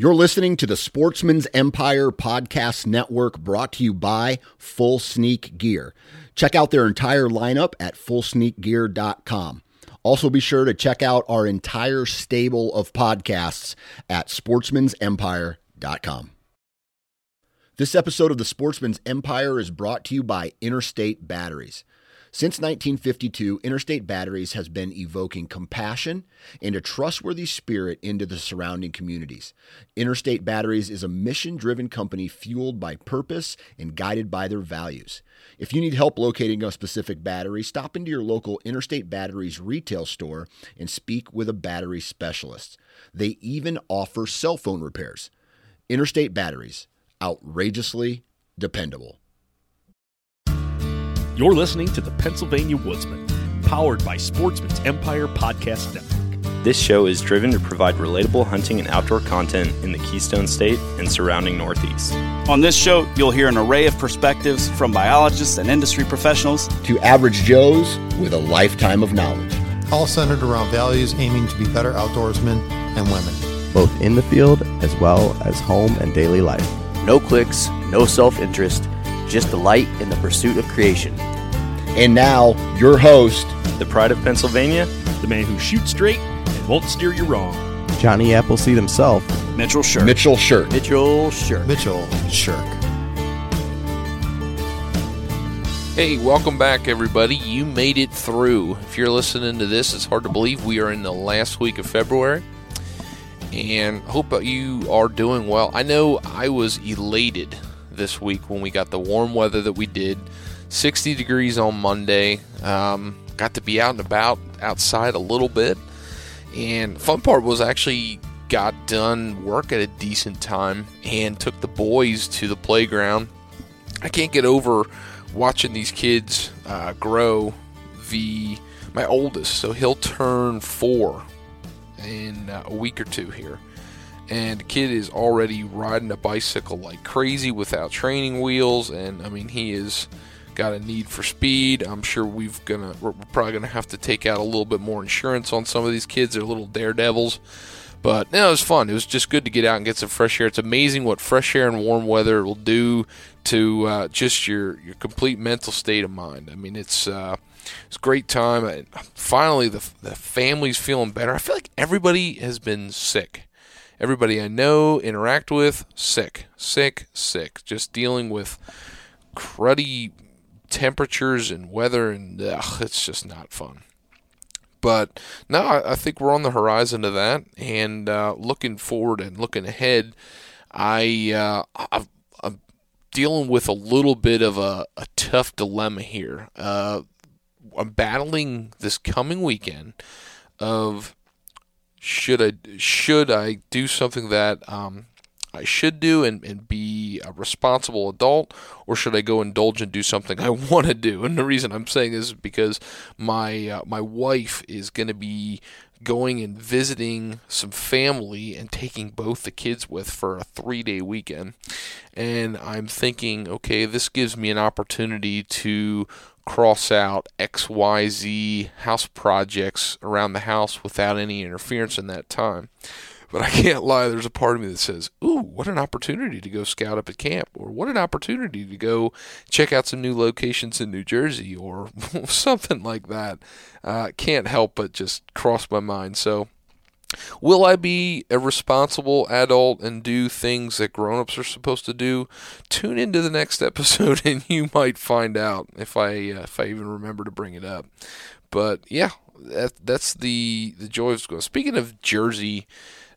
You're listening to the Sportsman's Empire Podcast Network brought to you by Full Sneak Gear. Check out their entire lineup at fullsneakgear.com. Also, be sure to check out our entire stable of podcasts at sportsmansempire.com. This episode of the Sportsman's Empire is brought to you by Interstate Batteries. Since 1952, Interstate Batteries has been evoking compassion and a trustworthy spirit into the surrounding communities. Interstate Batteries is a mission driven company fueled by purpose and guided by their values. If you need help locating a specific battery, stop into your local Interstate Batteries retail store and speak with a battery specialist. They even offer cell phone repairs. Interstate Batteries, outrageously dependable. You're listening to the Pennsylvania Woodsman, powered by Sportsman's Empire Podcast Network. This show is driven to provide relatable hunting and outdoor content in the Keystone State and surrounding Northeast. On this show, you'll hear an array of perspectives from biologists and industry professionals to average Joes with a lifetime of knowledge. All centered around values aiming to be better outdoorsmen and women, both in the field as well as home and daily life. No clicks, no self interest just delight in the pursuit of creation. And now, your host, the pride of Pennsylvania, the man who shoots straight and won't steer you wrong, Johnny Appleseed himself, Mitchell Shirk. Mitchell Shirk. Mitchell Shirk. Mitchell Shirk. Hey, welcome back, everybody. You made it through. If you're listening to this, it's hard to believe we are in the last week of February. And hope you are doing well. I know I was elated this week when we got the warm weather that we did. 60 degrees on Monday. Um, got to be out and about outside a little bit. And fun part was actually got done work at a decent time and took the boys to the playground. I can't get over watching these kids uh, grow. The my oldest, so he'll turn four in a week or two here and kid is already riding a bicycle like crazy without training wheels and i mean he is got a need for speed i'm sure we've gonna we're probably gonna have to take out a little bit more insurance on some of these kids they're little daredevils but no, it was fun. It was just good to get out and get some fresh air. It's amazing what fresh air and warm weather will do to uh, just your your complete mental state of mind. I mean, it's uh, it's a great time. finally, the the family's feeling better. I feel like everybody has been sick everybody I know, interact with, sick, sick, sick. Just dealing with cruddy temperatures and weather, and ugh, it's just not fun. But no, I, I think we're on the horizon of that, and uh, looking forward and looking ahead. I uh, I've, I'm dealing with a little bit of a, a tough dilemma here. Uh, I'm battling this coming weekend of should I should I do something that um, I should do and, and be a responsible adult, or should I go indulge and do something I want to do? And the reason I'm saying this is because my uh, my wife is going to be going and visiting some family and taking both the kids with for a three day weekend. And I'm thinking, okay, this gives me an opportunity to cross out XYZ house projects around the house without any interference in that time. But I can't lie, there's a part of me that says, Ooh, what an opportunity to go scout up at camp, or what an opportunity to go check out some new locations in New Jersey, or something like that. Uh, can't help but just cross my mind. So Will I be a responsible adult and do things that grown-ups are supposed to do? Tune into the next episode and you might find out if I uh, if I even remember to bring it up. But yeah, that, that's the the joy of going. Speaking of Jersey,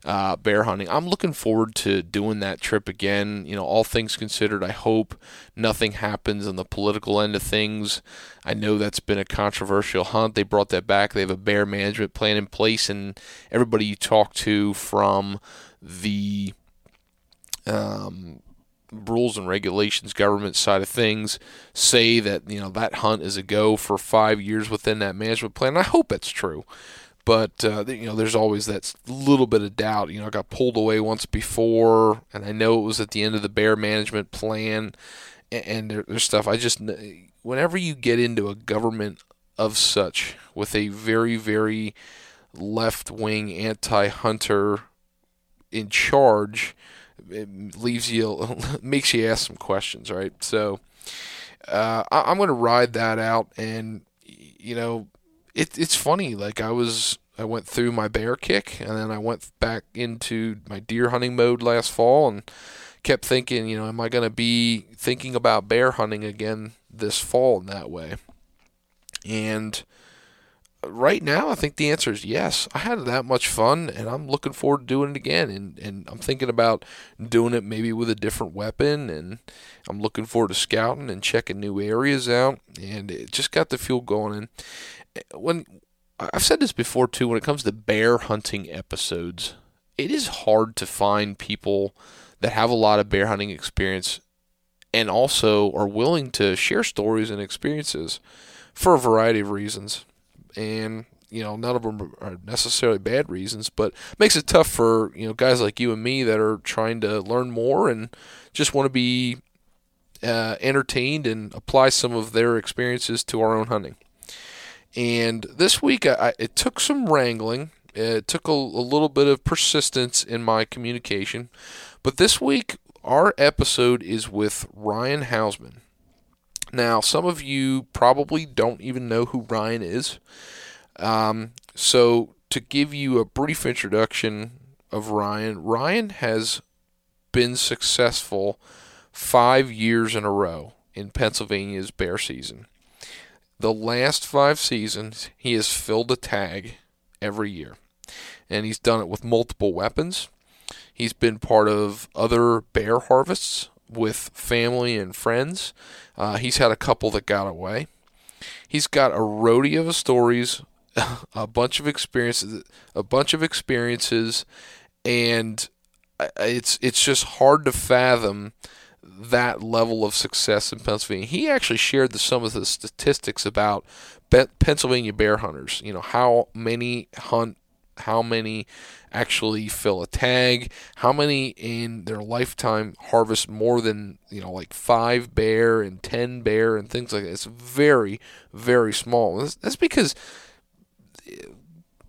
uh, bear hunting. I'm looking forward to doing that trip again. You know, all things considered, I hope nothing happens on the political end of things. I know that's been a controversial hunt. They brought that back. They have a bear management plan in place, and everybody you talk to from the um, rules and regulations government side of things say that you know that hunt is a go for five years within that management plan. I hope that's true but uh, you know there's always that little bit of doubt you know i got pulled away once before and i know it was at the end of the bear management plan and, and there, there's stuff i just whenever you get into a government of such with a very very left wing anti hunter in charge, it leaves you makes you ask some questions, right? So uh, I, I'm going to ride that out, and you know, it, it's funny. Like I was, I went through my bear kick, and then I went back into my deer hunting mode last fall, and kept thinking, you know, am I going to be thinking about bear hunting again this fall in that way? And right now, I think the answer is yes. I had that much fun, and I'm looking forward to doing it again. And, and I'm thinking about doing it maybe with a different weapon, and I'm looking forward to scouting and checking new areas out. And it just got the fuel going. And when I've said this before too, when it comes to bear hunting episodes, it is hard to find people that have a lot of bear hunting experience and also are willing to share stories and experiences for a variety of reasons. And you know, none of them are necessarily bad reasons, but makes it tough for you know guys like you and me that are trying to learn more and just want to be uh, entertained and apply some of their experiences to our own hunting. And this week, I, it took some wrangling. It took a, a little bit of persistence in my communication, but this week, our episode is with Ryan Hausman. Now, some of you probably don't even know who Ryan is. Um, so, to give you a brief introduction of Ryan, Ryan has been successful five years in a row in Pennsylvania's bear season. The last five seasons, he has filled a tag every year, and he's done it with multiple weapons. He's been part of other bear harvests with family and friends. Uh, he's had a couple that got away. He's got a roadie of stories, a bunch of experiences, a bunch of experiences, and it's it's just hard to fathom that level of success in Pennsylvania. He actually shared the, some of the statistics about Pennsylvania bear hunters. You know how many hunt, how many actually fill a tag, how many in their lifetime harvest more than you know like five bear and ten bear and things like that. It's very very small. That's, that's because,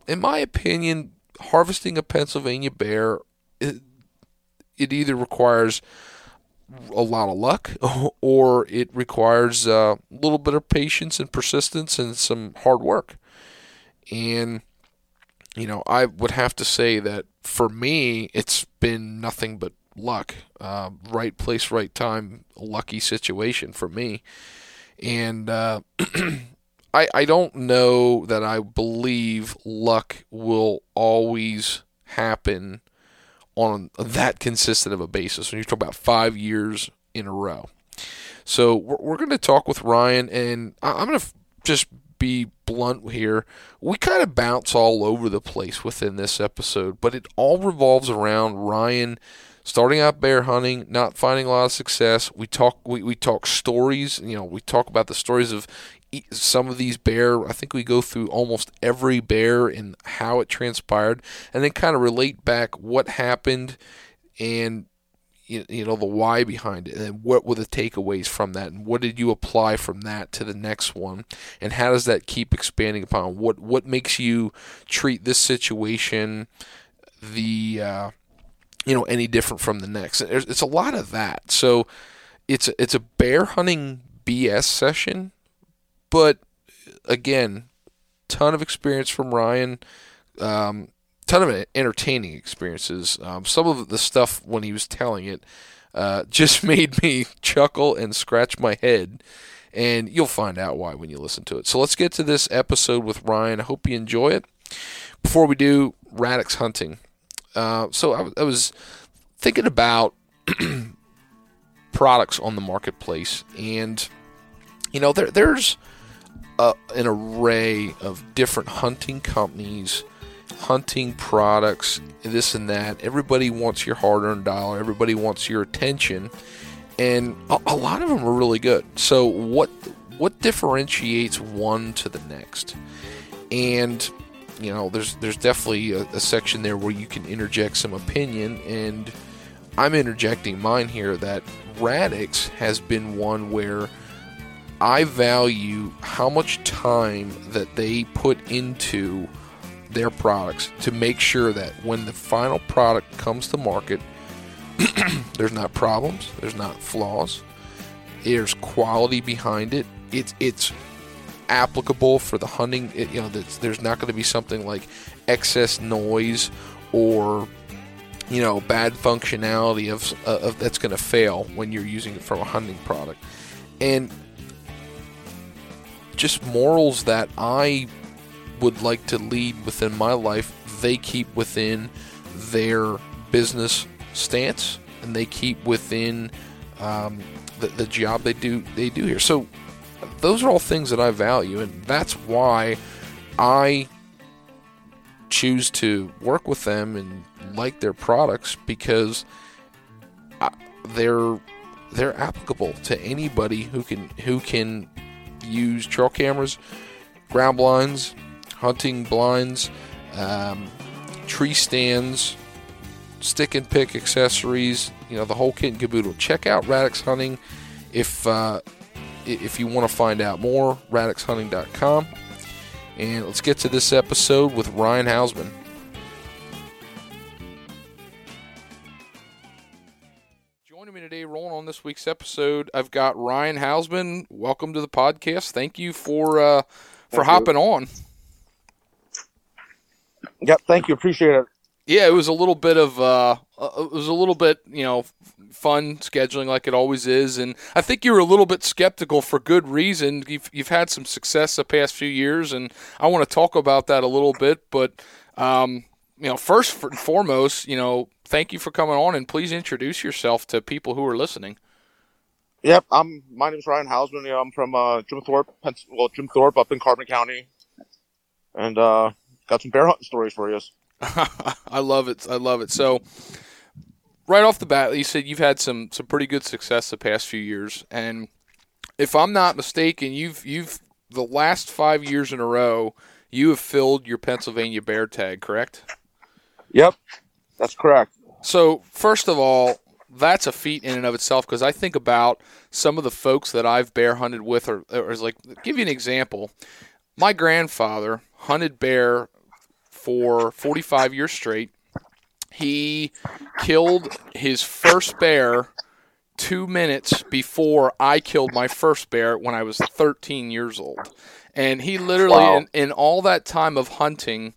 in my opinion, harvesting a Pennsylvania bear. It, it either requires a lot of luck, or it requires a little bit of patience and persistence and some hard work. And, you know, I would have to say that for me, it's been nothing but luck. Uh, right place, right time, lucky situation for me. And uh, I, I don't know that I believe luck will always happen on that consistent of a basis. When you talk about five years in a row. So we're, we're going to talk with Ryan, and I'm going to just be blunt here. We kind of bounce all over the place within this episode, but it all revolves around Ryan starting out bear hunting, not finding a lot of success. We talk we, we talk stories, you know, we talk about the stories of some of these bear. I think we go through almost every bear and how it transpired, and then kind of relate back what happened and you know the why behind it and what were the takeaways from that and what did you apply from that to the next one and how does that keep expanding upon? What what makes you treat this situation the uh, you know any different from the next? It's a lot of that. So it's a, it's a bear hunting bs session but again, ton of experience from Ryan. Um, ton of entertaining experiences. Um, some of the stuff when he was telling it uh, just made me chuckle and scratch my head. And you'll find out why when you listen to it. So let's get to this episode with Ryan. I hope you enjoy it. Before we do, Radix hunting. Uh, so I, I was thinking about products on the marketplace, and you know there, there's uh, an array of different hunting companies, hunting products, this and that. Everybody wants your hard earned dollar, everybody wants your attention, and a, a lot of them are really good. So, what, what differentiates one to the next? And you know, there's there's definitely a, a section there where you can interject some opinion, and I'm interjecting mine here that Radix has been one where I value how much time that they put into their products to make sure that when the final product comes to market, there's not problems, there's not flaws, there's quality behind it. It's it's applicable for the hunting. It, you know, there's not going to be something like excess noise or you know bad functionality of, of that's going to fail when you're using it from a hunting product, and just morals that I would like to lead within my life. They keep within their business stance, and they keep within um, the, the job they do they do here. So those are all things that I value, and that's why I choose to work with them and like their products because they're they're applicable to anybody who can who can use trail cameras, ground blinds, hunting blinds, um, tree stands, stick and pick accessories, you know, the whole kit and caboodle. Check out Radix Hunting if uh, if you want to find out more, radixhunting.com. And let's get to this episode with Ryan Hausman. Today, rolling on this week's episode, I've got Ryan Hausman. Welcome to the podcast. Thank you for uh, for thank hopping you. on. Yep, thank you. Appreciate it. Yeah, it was a little bit of uh, uh, it was a little bit you know fun scheduling like it always is, and I think you were a little bit skeptical for good reason. You've you've had some success the past few years, and I want to talk about that a little bit. But um, you know, first and foremost, you know, thank you for coming on, and please introduce yourself to people who are listening. Yep, I'm. My name is Ryan Hausman. I'm from uh, Jim Thorpe, well, Jim Thorpe up in Carbon County, and uh, got some bear hunting stories for you. I love it. I love it. So, right off the bat, you said you've had some some pretty good success the past few years, and if I'm not mistaken, you've you've the last five years in a row you have filled your Pennsylvania bear tag, correct? Yep, that's correct. So, first of all, that's a feat in and of itself because I think about some of the folks that I've bear hunted with, or, or is like, give you an example. My grandfather hunted bear for 45 years straight. He killed his first bear two minutes before I killed my first bear when I was 13 years old. And he literally, wow. in, in all that time of hunting,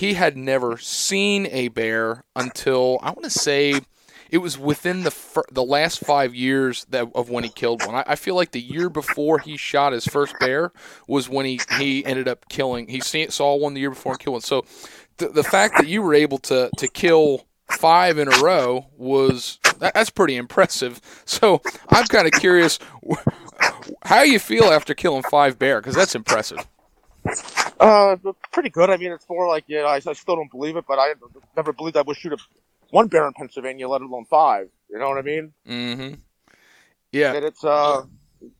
he had never seen a bear until I want to say it was within the fir- the last five years that of when he killed one. I, I, feel like the year before he shot his first bear was when he, he ended up killing. He saw one the year before and killed one. So the, the fact that you were able to to kill five in a row was that, that's pretty impressive. So I'm kind of curious how you feel after killing five bear because that's impressive. Uh, pretty good. I mean, it's more like yeah, I, I still don't believe it, but I never believed I would shoot a one bear in Pennsylvania, let alone five. You know what I mean? Mm-hmm. Yeah. And it's uh,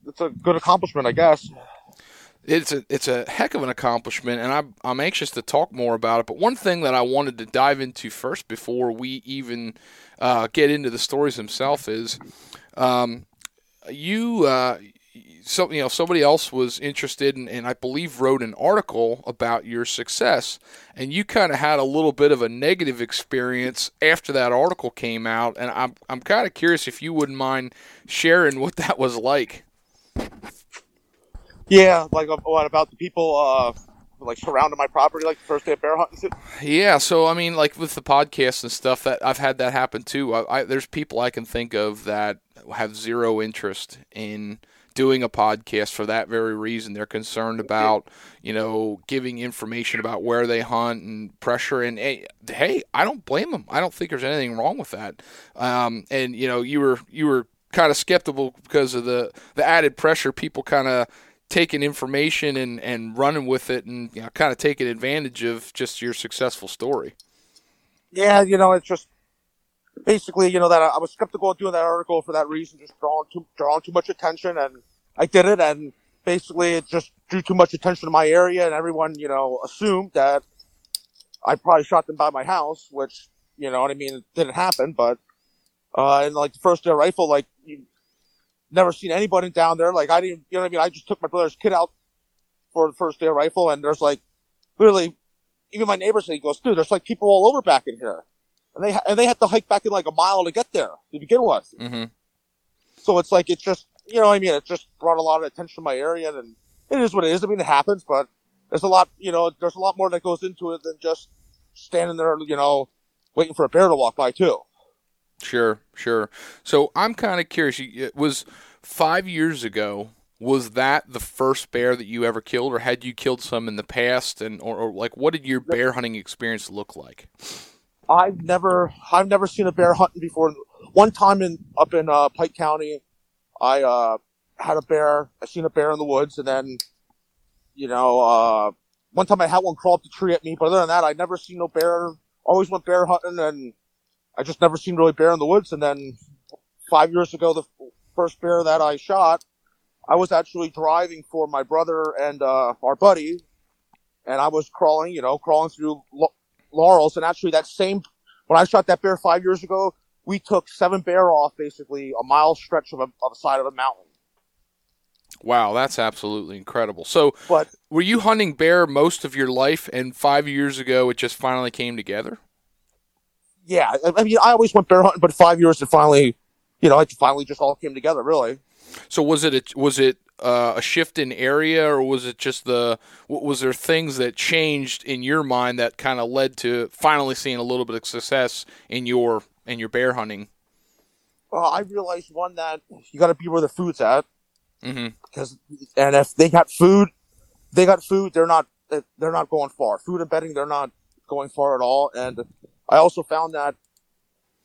it's a good accomplishment, I guess. It's a it's a heck of an accomplishment, and I'm I'm anxious to talk more about it. But one thing that I wanted to dive into first before we even uh, get into the stories themselves is, um, you uh, so you know somebody else was interested in, and I believe wrote an article about your success, and you kind of had a little bit of a negative experience after that article came out, and I'm I'm kind of curious if you wouldn't mind sharing what that was like. Yeah, like what about the people uh, like surrounding my property, like the first day of bear hunting? Yeah, so I mean, like with the podcast and stuff, that I've had that happen too. I, I, there's people I can think of that have zero interest in doing a podcast for that very reason. They're concerned about, you know, giving information about where they hunt and pressure. And hey, hey I don't blame them. I don't think there's anything wrong with that. Um, and you know, you were you were kind of skeptical because of the the added pressure. People kind of taking information and and running with it, and you know, kind of taking advantage of just your successful story. Yeah, you know, it's just basically, you know, that I, was skeptical of doing that article for that reason, just drawing too, drawing too much attention. And I did it. And basically it just drew too much attention to my area and everyone, you know, assumed that I probably shot them by my house, which, you know what I mean? It didn't happen, but, uh, and like the first air rifle, like you never seen anybody down there. Like I didn't, you know what I mean? I just took my brother's kid out for the first air rifle and there's like, literally even my neighbor said, he goes, dude, there's like people all over back in here. And they, and they had to hike back in like a mile to get there to begin with. Mm-hmm. So it's like, it's just, you know what I mean? It just brought a lot of attention to my area and it is what it is. I mean, it happens, but there's a lot, you know, there's a lot more that goes into it than just standing there, you know, waiting for a bear to walk by too. Sure, sure. So I'm kind of curious. It was five years ago. Was that the first bear that you ever killed, or had you killed some in the past? And or, or like, what did your bear hunting experience look like? I've never, I've never seen a bear hunting before. One time in up in uh, Pike County, I uh, had a bear. I seen a bear in the woods, and then, you know, uh, one time I had one crawl up the tree at me. But other than that, I never seen no bear. Always went bear hunting, and I just never seen really bear in the woods. And then five years ago, the first bear that I shot, I was actually driving for my brother and uh, our buddy, and I was crawling, you know, crawling through laurels. And actually, that same when I shot that bear five years ago, we took seven bear off basically a mile stretch of a, of a side of a mountain. Wow, that's absolutely incredible. So, but were you hunting bear most of your life, and five years ago it just finally came together? Yeah, I mean, I always went bear hunting, but five years it finally, you know, it finally just all came together, really. So was it a, was it uh, a shift in area, or was it just the was there things that changed in your mind that kind of led to finally seeing a little bit of success in your in your bear hunting? Well, I realized one that you got to be where the food's at. Mm-hmm. Because and if they got food, they got food. They're not they're not going far. Food and bedding, they're not going far at all. And I also found that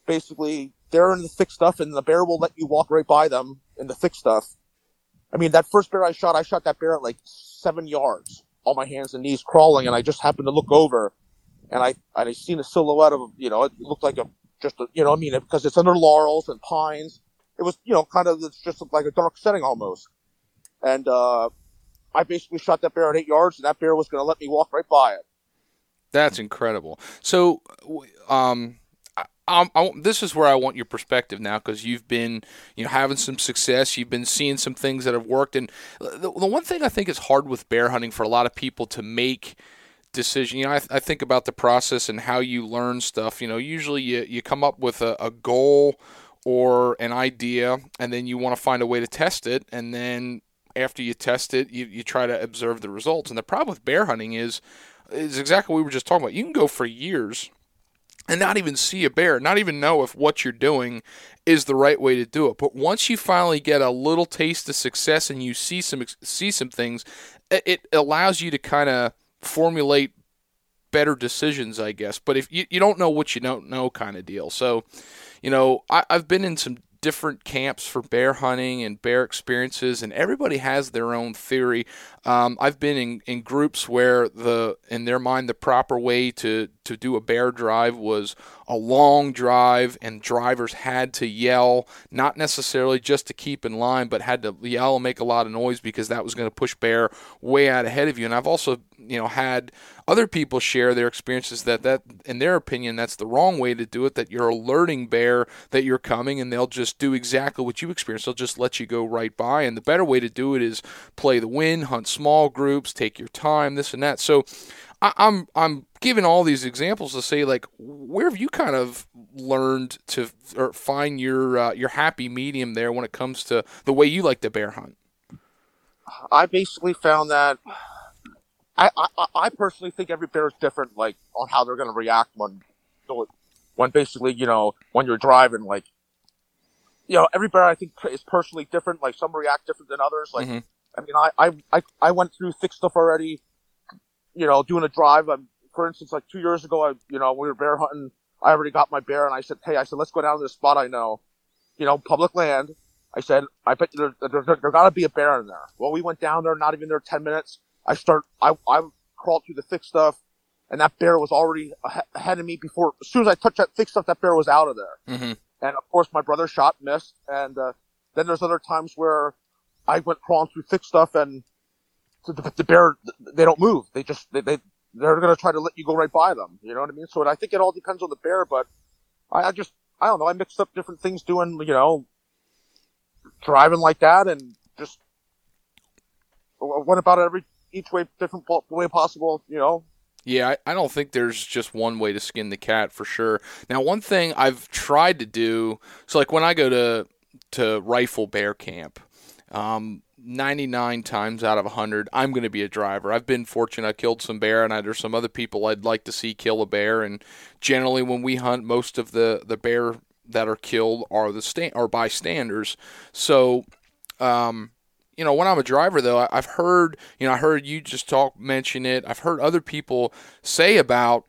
basically they're in the thick stuff, and the bear will let you walk right by them in the thick stuff. I mean, that first bear I shot, I shot that bear at like seven yards, on my hands and knees crawling, and I just happened to look over, and I and I seen a silhouette of you know it looked like a just a, you know I mean because it's under laurels and pines it was, you know, kind of, it's just like a dark setting almost. And, uh, I basically shot that bear at eight yards and that bear was going to let me walk right by it. That's incredible. So, um, I, this is where I want your perspective now because you've been, you know, having some success. You've been seeing some things that have worked, and the, the one thing I think is hard with bear hunting for a lot of people to make decision. You know, I, I, think about the process and how you learn stuff. You know, usually you, you come up with a, a goal or an idea and then you want to find a way to test it and then after you test it you, you try to observe the results and the problem with bear hunting is is exactly what we were just talking about you can go for years and not even see a bear not even know if what you're doing is the right way to do it. But once you finally get a little taste of success and you see some see some things it allows you to kind of formulate better decisions i guess. But if you, you don't know what you don't know kind of deal. So you know, I, I've been in some different camps for bear hunting and bear experiences, and everybody has their own theory. Um, I've been in, in groups where the in their mind the proper way to to do a bear drive was a long drive, and drivers had to yell, not necessarily just to keep in line, but had to yell and make a lot of noise because that was going to push bear way out ahead of you. And I've also you know had other people share their experiences that that in their opinion that's the wrong way to do it that you're alerting bear that you're coming and they'll just do exactly what you experience. They'll just let you go right by. And the better way to do it is play the wind hunt small groups take your time this and that. So I'm I'm giving all these examples to say like where have you kind of learned to or find your uh, your happy medium there when it comes to the way you like to bear hunt? I basically found that I, I, I personally think every bear is different, like on how they're going to react when, when basically, you know, when you're driving, like, you know, every bear I think is personally different. Like some react different than others. Like, mm-hmm. I mean, I, I, I, I went through thick stuff already, you know, doing a drive. Um, for instance, like two years ago, I, you know, we were bear hunting. I already got my bear and I said, Hey, I said, let's go down to this spot I know, you know, public land. I said, I bet there, there, there, there gotta be a bear in there. Well, we went down there, not even there 10 minutes I start, I, I crawled through the thick stuff and that bear was already ahead of me before, as soon as I touched that thick stuff, that bear was out of there. Mm-hmm. And of course, my brother shot, missed. And, uh, then there's other times where I went crawling through thick stuff and the, the bear, they don't move. They just, they, they, they're going to try to let you go right by them. You know what I mean? So I think it all depends on the bear, but I, I just, I don't know. I mixed up different things doing, you know, driving like that and just went about every each way different way possible, you know. Yeah, I, I don't think there's just one way to skin the cat for sure. Now, one thing I've tried to do, so like when I go to to rifle bear camp, um, 99 times out of 100, I'm going to be a driver. I've been fortunate. I killed some bear, and I, there's some other people I'd like to see kill a bear. And generally, when we hunt, most of the, the bear that are killed are the stand are bystanders. So, um, you know, when I'm a driver, though, I've heard, you know, I heard you just talk, mention it. I've heard other people say about,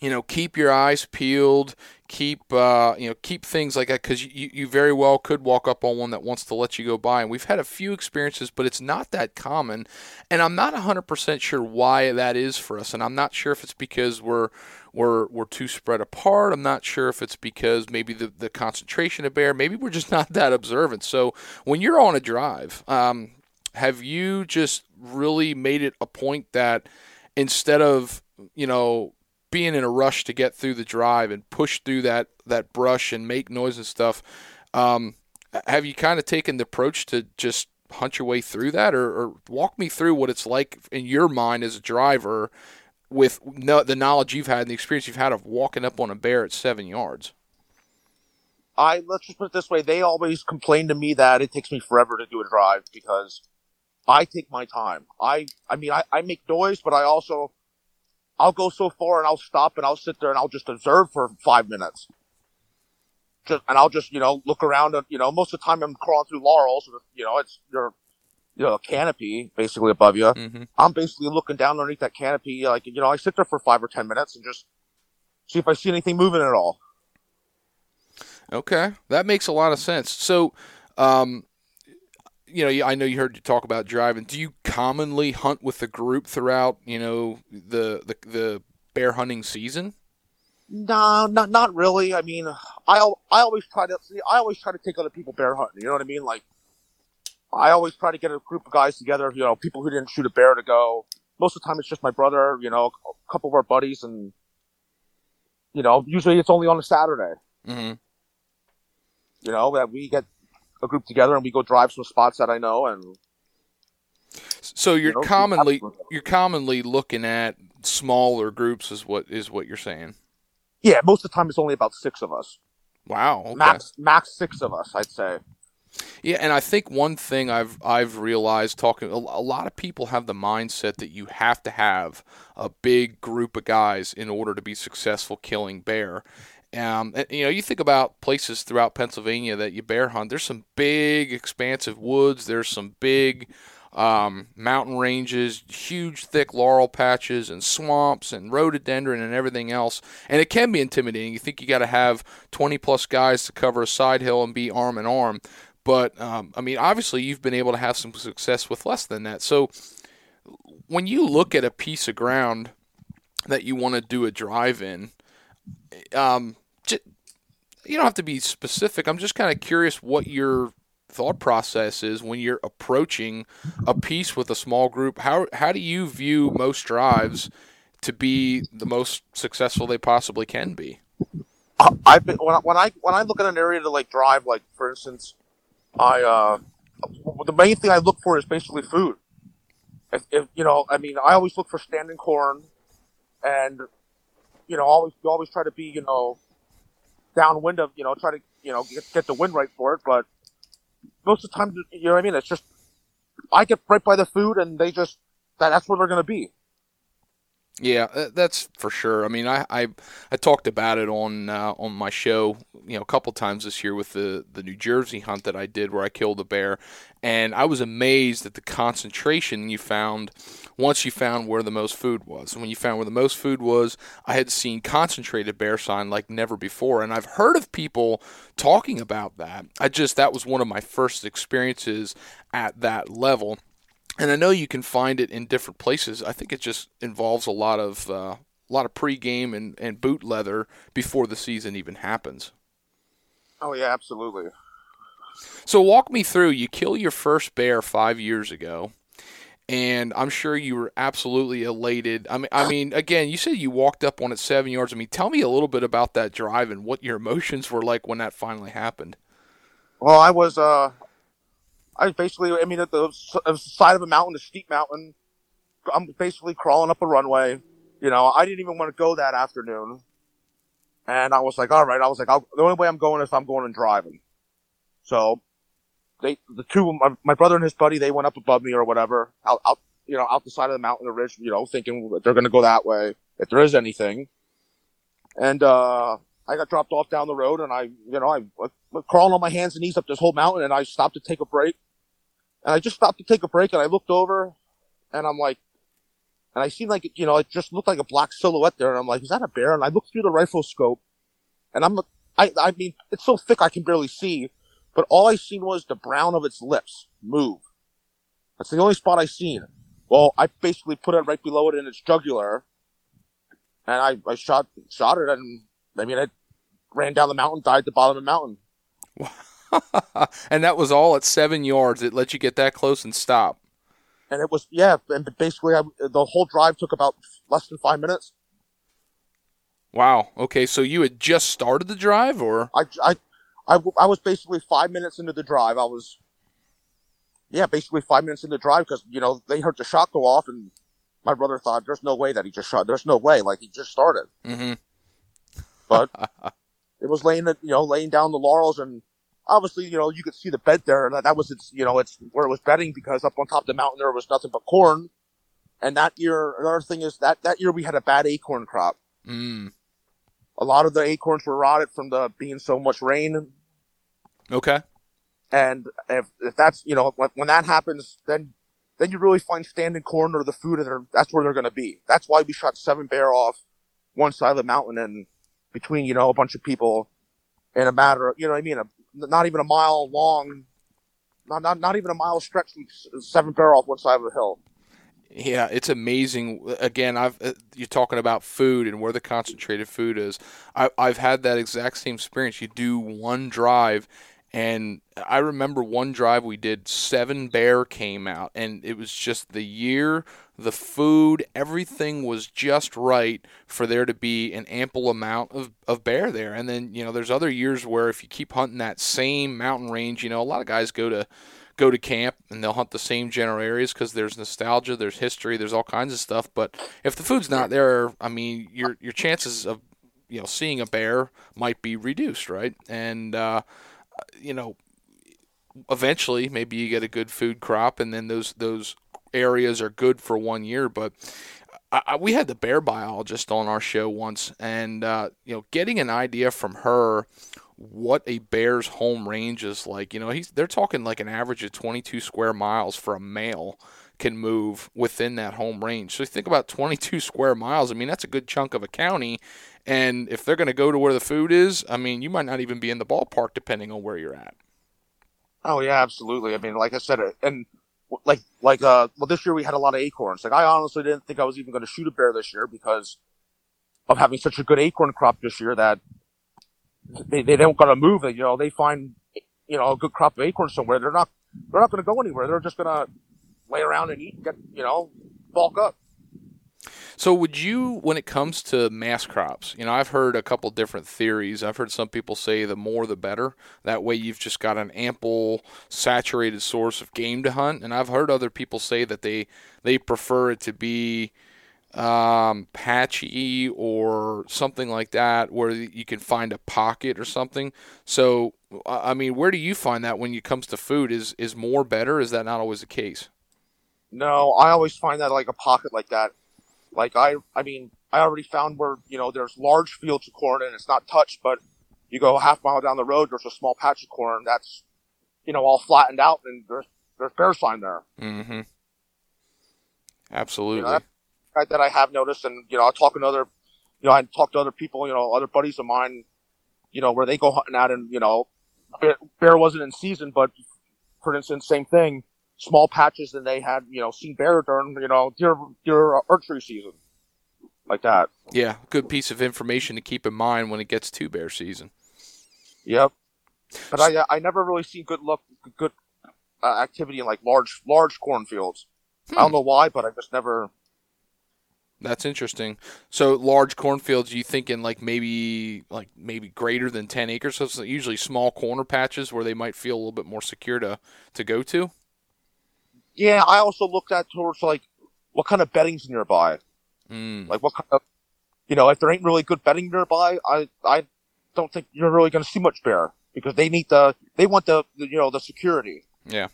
you know, keep your eyes peeled, keep, uh, you know, keep things like that because you, you very well could walk up on one that wants to let you go by. And we've had a few experiences, but it's not that common. And I'm not 100% sure why that is for us. And I'm not sure if it's because we're, we're, we're too spread apart. I'm not sure if it's because maybe the, the concentration of bear, maybe we're just not that observant. So when you're on a drive, um, have you just really made it a point that instead of, you know, being in a rush to get through the drive and push through that, that brush and make noise and stuff, um, have you kind of taken the approach to just hunt your way through that or, or walk me through what it's like in your mind as a driver with no, the knowledge you've had and the experience you've had of walking up on a bear at seven yards? I let's just put it this way: they always complain to me that it takes me forever to do a drive because I take my time. I I mean I, I make noise, but I also I'll go so far and I'll stop and I'll sit there and I'll just observe for five minutes. Just and I'll just you know look around. And, you know, most of the time I'm crawling through laurels. You know, it's your you know, a canopy basically above you. Mm-hmm. I'm basically looking down underneath that canopy. Like, you know, I sit there for five or 10 minutes and just see if I see anything moving at all. Okay. That makes a lot of sense. So, um, you know, I know you heard you talk about driving. Do you commonly hunt with the group throughout, you know, the, the, the bear hunting season? No, not not really. I mean, I I always try to. I always try to take other people bear hunting. You know what I mean? Like, I always try to get a group of guys together, you know, people who didn't shoot a bear to go. Most of the time it's just my brother, you know, a couple of our buddies, and, you know, usually it's only on a Saturday. Mm-hmm. You know, that we get a group together and we go drive some spots that I know and. So you're you know, commonly you're commonly looking at smaller groups is what is what you're saying. Yeah, most of the time it's only about six of us. Wow. Okay. Max max six of us, I'd say. Yeah, and I think one thing I've I've realized talking a lot of people have the mindset that you have to have a big group of guys in order to be successful killing bear. Um, and, you know, you think about places throughout Pennsylvania that you bear hunt. There's some big, expansive woods. There's some big um, mountain ranges, huge, thick laurel patches, and swamps, and rhododendron, and everything else. And it can be intimidating. You think you got to have 20 plus guys to cover a side hill and be arm in arm. But um, I mean, obviously, you've been able to have some success with less than that. So when you look at a piece of ground that you want to do a drive in, um, you don't have to be specific. I'm just kind of curious what your thought process is when you're approaching a piece with a small group. How how do you view most drives to be the most successful they possibly can be? I've been when I, when I when I look at an area to like drive, like for instance, I uh, the main thing I look for is basically food. If, if you know, I mean, I always look for standing corn, and you know, always you always try to be you know downwind of you know try to you know get, get the wind right for it. But most of the time, you know what I mean. It's just I get right by the food, and they just that, that's where they're gonna be. Yeah, that's for sure. I mean, I I, I talked about it on uh, on my show, you know, a couple times this year with the the New Jersey hunt that I did where I killed a bear, and I was amazed at the concentration you found once you found where the most food was. And when you found where the most food was, I had seen concentrated bear sign like never before, and I've heard of people talking about that. I just that was one of my first experiences at that level and I know you can find it in different places. I think it just involves a lot of uh, a lot of pregame and, and boot leather before the season even happens. Oh yeah, absolutely. So walk me through. You kill your first bear five years ago, and I'm sure you were absolutely elated. I mean, I mean, again, you said you walked up on it seven yards. I mean, tell me a little bit about that drive and what your emotions were like when that finally happened. Well, I was uh, I basically, I mean, at the, side of a mountain, a steep mountain. I'm basically crawling up a runway, you know, I didn't even want to go that afternoon. And I was like, all right. I was like, I'll, the only way I'm going is I'm going and driving. So they, the two, my, my brother and his buddy, they went up above me or whatever, out, out, you know, out the side of the mountain, the ridge, you know, thinking they're going to go that way if there is anything. And, uh, I got dropped off down the road and I, you know, I was crawling on my hands and knees up this whole mountain and I stopped to take a break. And I just stopped to take a break and I looked over and I'm like, and I seen like, you know, it just looked like a black silhouette there. And I'm like, is that a bear? And I looked through the rifle scope and I'm, I, I mean, it's so thick I can barely see, but all I seen was the brown of its lips move. That's the only spot I seen. Well, I basically put it right below it in its jugular and I, I shot, shot it and I mean, I ran down the mountain, died at the bottom of the mountain. and that was all at seven yards. It let you get that close and stop. And it was, yeah, and basically I, the whole drive took about less than five minutes. Wow. Okay. So you had just started the drive or? I, I, I, I was basically five minutes into the drive. I was, yeah, basically five minutes into the drive because, you know, they heard the shot go off and my brother thought, there's no way that he just shot. There's no way. Like he just started. Mm-hmm. But it was laying, you know, laying down the laurels and obviously, you know, you could see the bed there. And that, that was its, you know, it's where it was bedding because up on top of the mountain there was nothing but corn. And that year, another thing is that that year we had a bad acorn crop. Mm. A lot of the acorns were rotted from the being so much rain. Okay. And if, if that's, you know, when, when that happens, then, then you really find standing corn or the food and that's where they're going to be. That's why we shot seven bear off one side of the mountain and between, you know, a bunch of people in a matter of, you know what I mean? A, not even a mile long, not, not, not even a mile stretch, seven bear off one side of a hill. Yeah, it's amazing. Again, I've uh, you're talking about food and where the concentrated food is. I, I've had that exact same experience. You do one drive, and I remember one drive we did. Seven bear came out, and it was just the year, the food, everything was just right for there to be an ample amount of, of bear there. And then you know, there's other years where if you keep hunting that same mountain range, you know, a lot of guys go to go to camp and they'll hunt the same general areas because there's nostalgia, there's history, there's all kinds of stuff. But if the food's not there, I mean, your your chances of you know seeing a bear might be reduced, right? And uh, you know, eventually maybe you get a good food crop, and then those those areas are good for one year, but. I, we had the bear biologist on our show once, and uh, you know, getting an idea from her what a bear's home range is like. You know, he's they're talking like an average of 22 square miles for a male can move within that home range. So think about 22 square miles. I mean, that's a good chunk of a county. And if they're going to go to where the food is, I mean, you might not even be in the ballpark depending on where you're at. Oh yeah, absolutely. I mean, like I said, and like like uh, well, this year we had a lot of acorns. Like I honestly didn't think I was even going to shoot a bear this year because of having such a good acorn crop this year that they, they don't gotta move it. You know, they find, you know, a good crop of acorns somewhere. They're not, they're not gonna go anywhere. They're just gonna lay around and eat and get, you know, bulk up. So, would you, when it comes to mass crops, you know, I've heard a couple different theories. I've heard some people say the more the better. That way, you've just got an ample, saturated source of game to hunt. And I've heard other people say that they they prefer it to be um, patchy or something like that, where you can find a pocket or something. So, I mean, where do you find that when it comes to food? Is is more better? Is that not always the case? No, I always find that like a pocket like that. Like I, I mean, I already found where you know there's large fields of corn and it's not touched, but you go a half mile down the road, there's a small patch of corn that's, you know, all flattened out and there's there's bear sign there. Mm-hmm. Absolutely. You know, that I have noticed, and you know, I talk to other, you know, I talk to other people, you know, other buddies of mine, you know, where they go hunting out, and you know, bear, bear wasn't in season, but for instance, same thing, small patches, and they had, you know, seen bear during, you know, deer deer archery season, like that. Yeah, good piece of information to keep in mind when it gets to bear season. Yep, but I I never really seen good luck, good uh, activity in like large large cornfields. Hmm. I don't know why, but I just never that's interesting. So large cornfields, you thinking like maybe like maybe greater than ten acres? So it's usually small corner patches where they might feel a little bit more secure to to go to. Yeah, I also looked at towards like what kind of bedding's nearby. Mm. Like what kind of, you know, if there ain't really good bedding nearby, I I don't think you're really going to see much bear because they need the they want the, the you know the security. Yeah.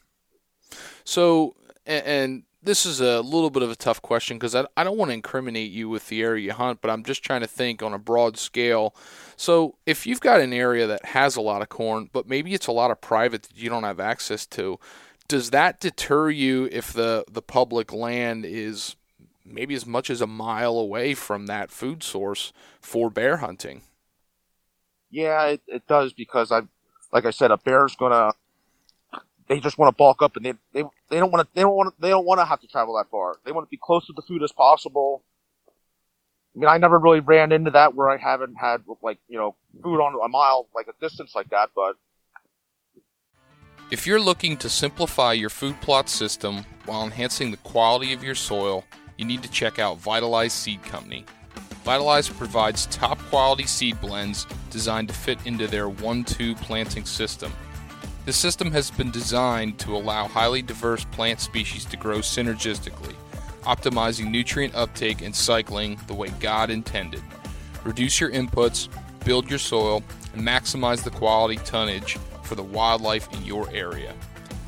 So, and, and this is a little bit of a tough question because I, I don't want to incriminate you with the area you hunt, but I'm just trying to think on a broad scale. So, if you've got an area that has a lot of corn, but maybe it's a lot of private that you don't have access to, does that deter you if the, the public land is maybe as much as a mile away from that food source for bear hunting? Yeah, it, it does because I, like I said, a bear's gonna. They just want to bulk up, and they they, they don't want to they don't want they don't want to have to travel that far. They want to be close to the food as possible. I mean, I never really ran into that where I haven't had like you know food on a mile like a distance like that, but If you're looking to simplify your food plot system while enhancing the quality of your soil, you need to check out Vitalize Seed Company. Vitalize provides top quality seed blends designed to fit into their 1 2 planting system. This system has been designed to allow highly diverse plant species to grow synergistically, optimizing nutrient uptake and cycling the way God intended. Reduce your inputs, build your soil, and maximize the quality tonnage for the wildlife in your area.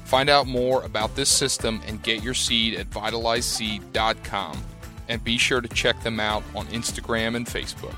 Find out more about this system and get your seed at vitalizeseed.com. And be sure to check them out on Instagram and Facebook.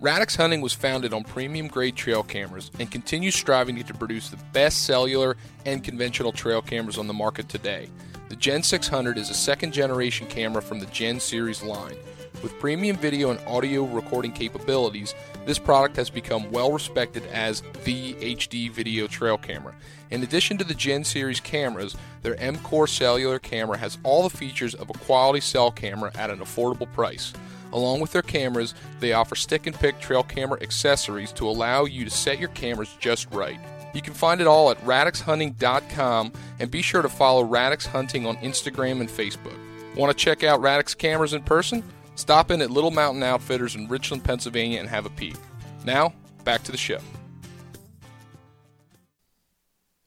Radix Hunting was founded on premium grade trail cameras and continues striving to produce the best cellular and conventional trail cameras on the market today. The Gen 600 is a second generation camera from the Gen series line. With premium video and audio recording capabilities, this product has become well respected as the HD video trail camera. In addition to the Gen series cameras, their M Core cellular camera has all the features of a quality cell camera at an affordable price. Along with their cameras, they offer stick and pick trail camera accessories to allow you to set your cameras just right. You can find it all at radixhunting.com and be sure to follow Radix Hunting on Instagram and Facebook. Want to check out Radix cameras in person? Stop in at Little Mountain Outfitters in Richland, Pennsylvania and have a peek. Now, back to the show.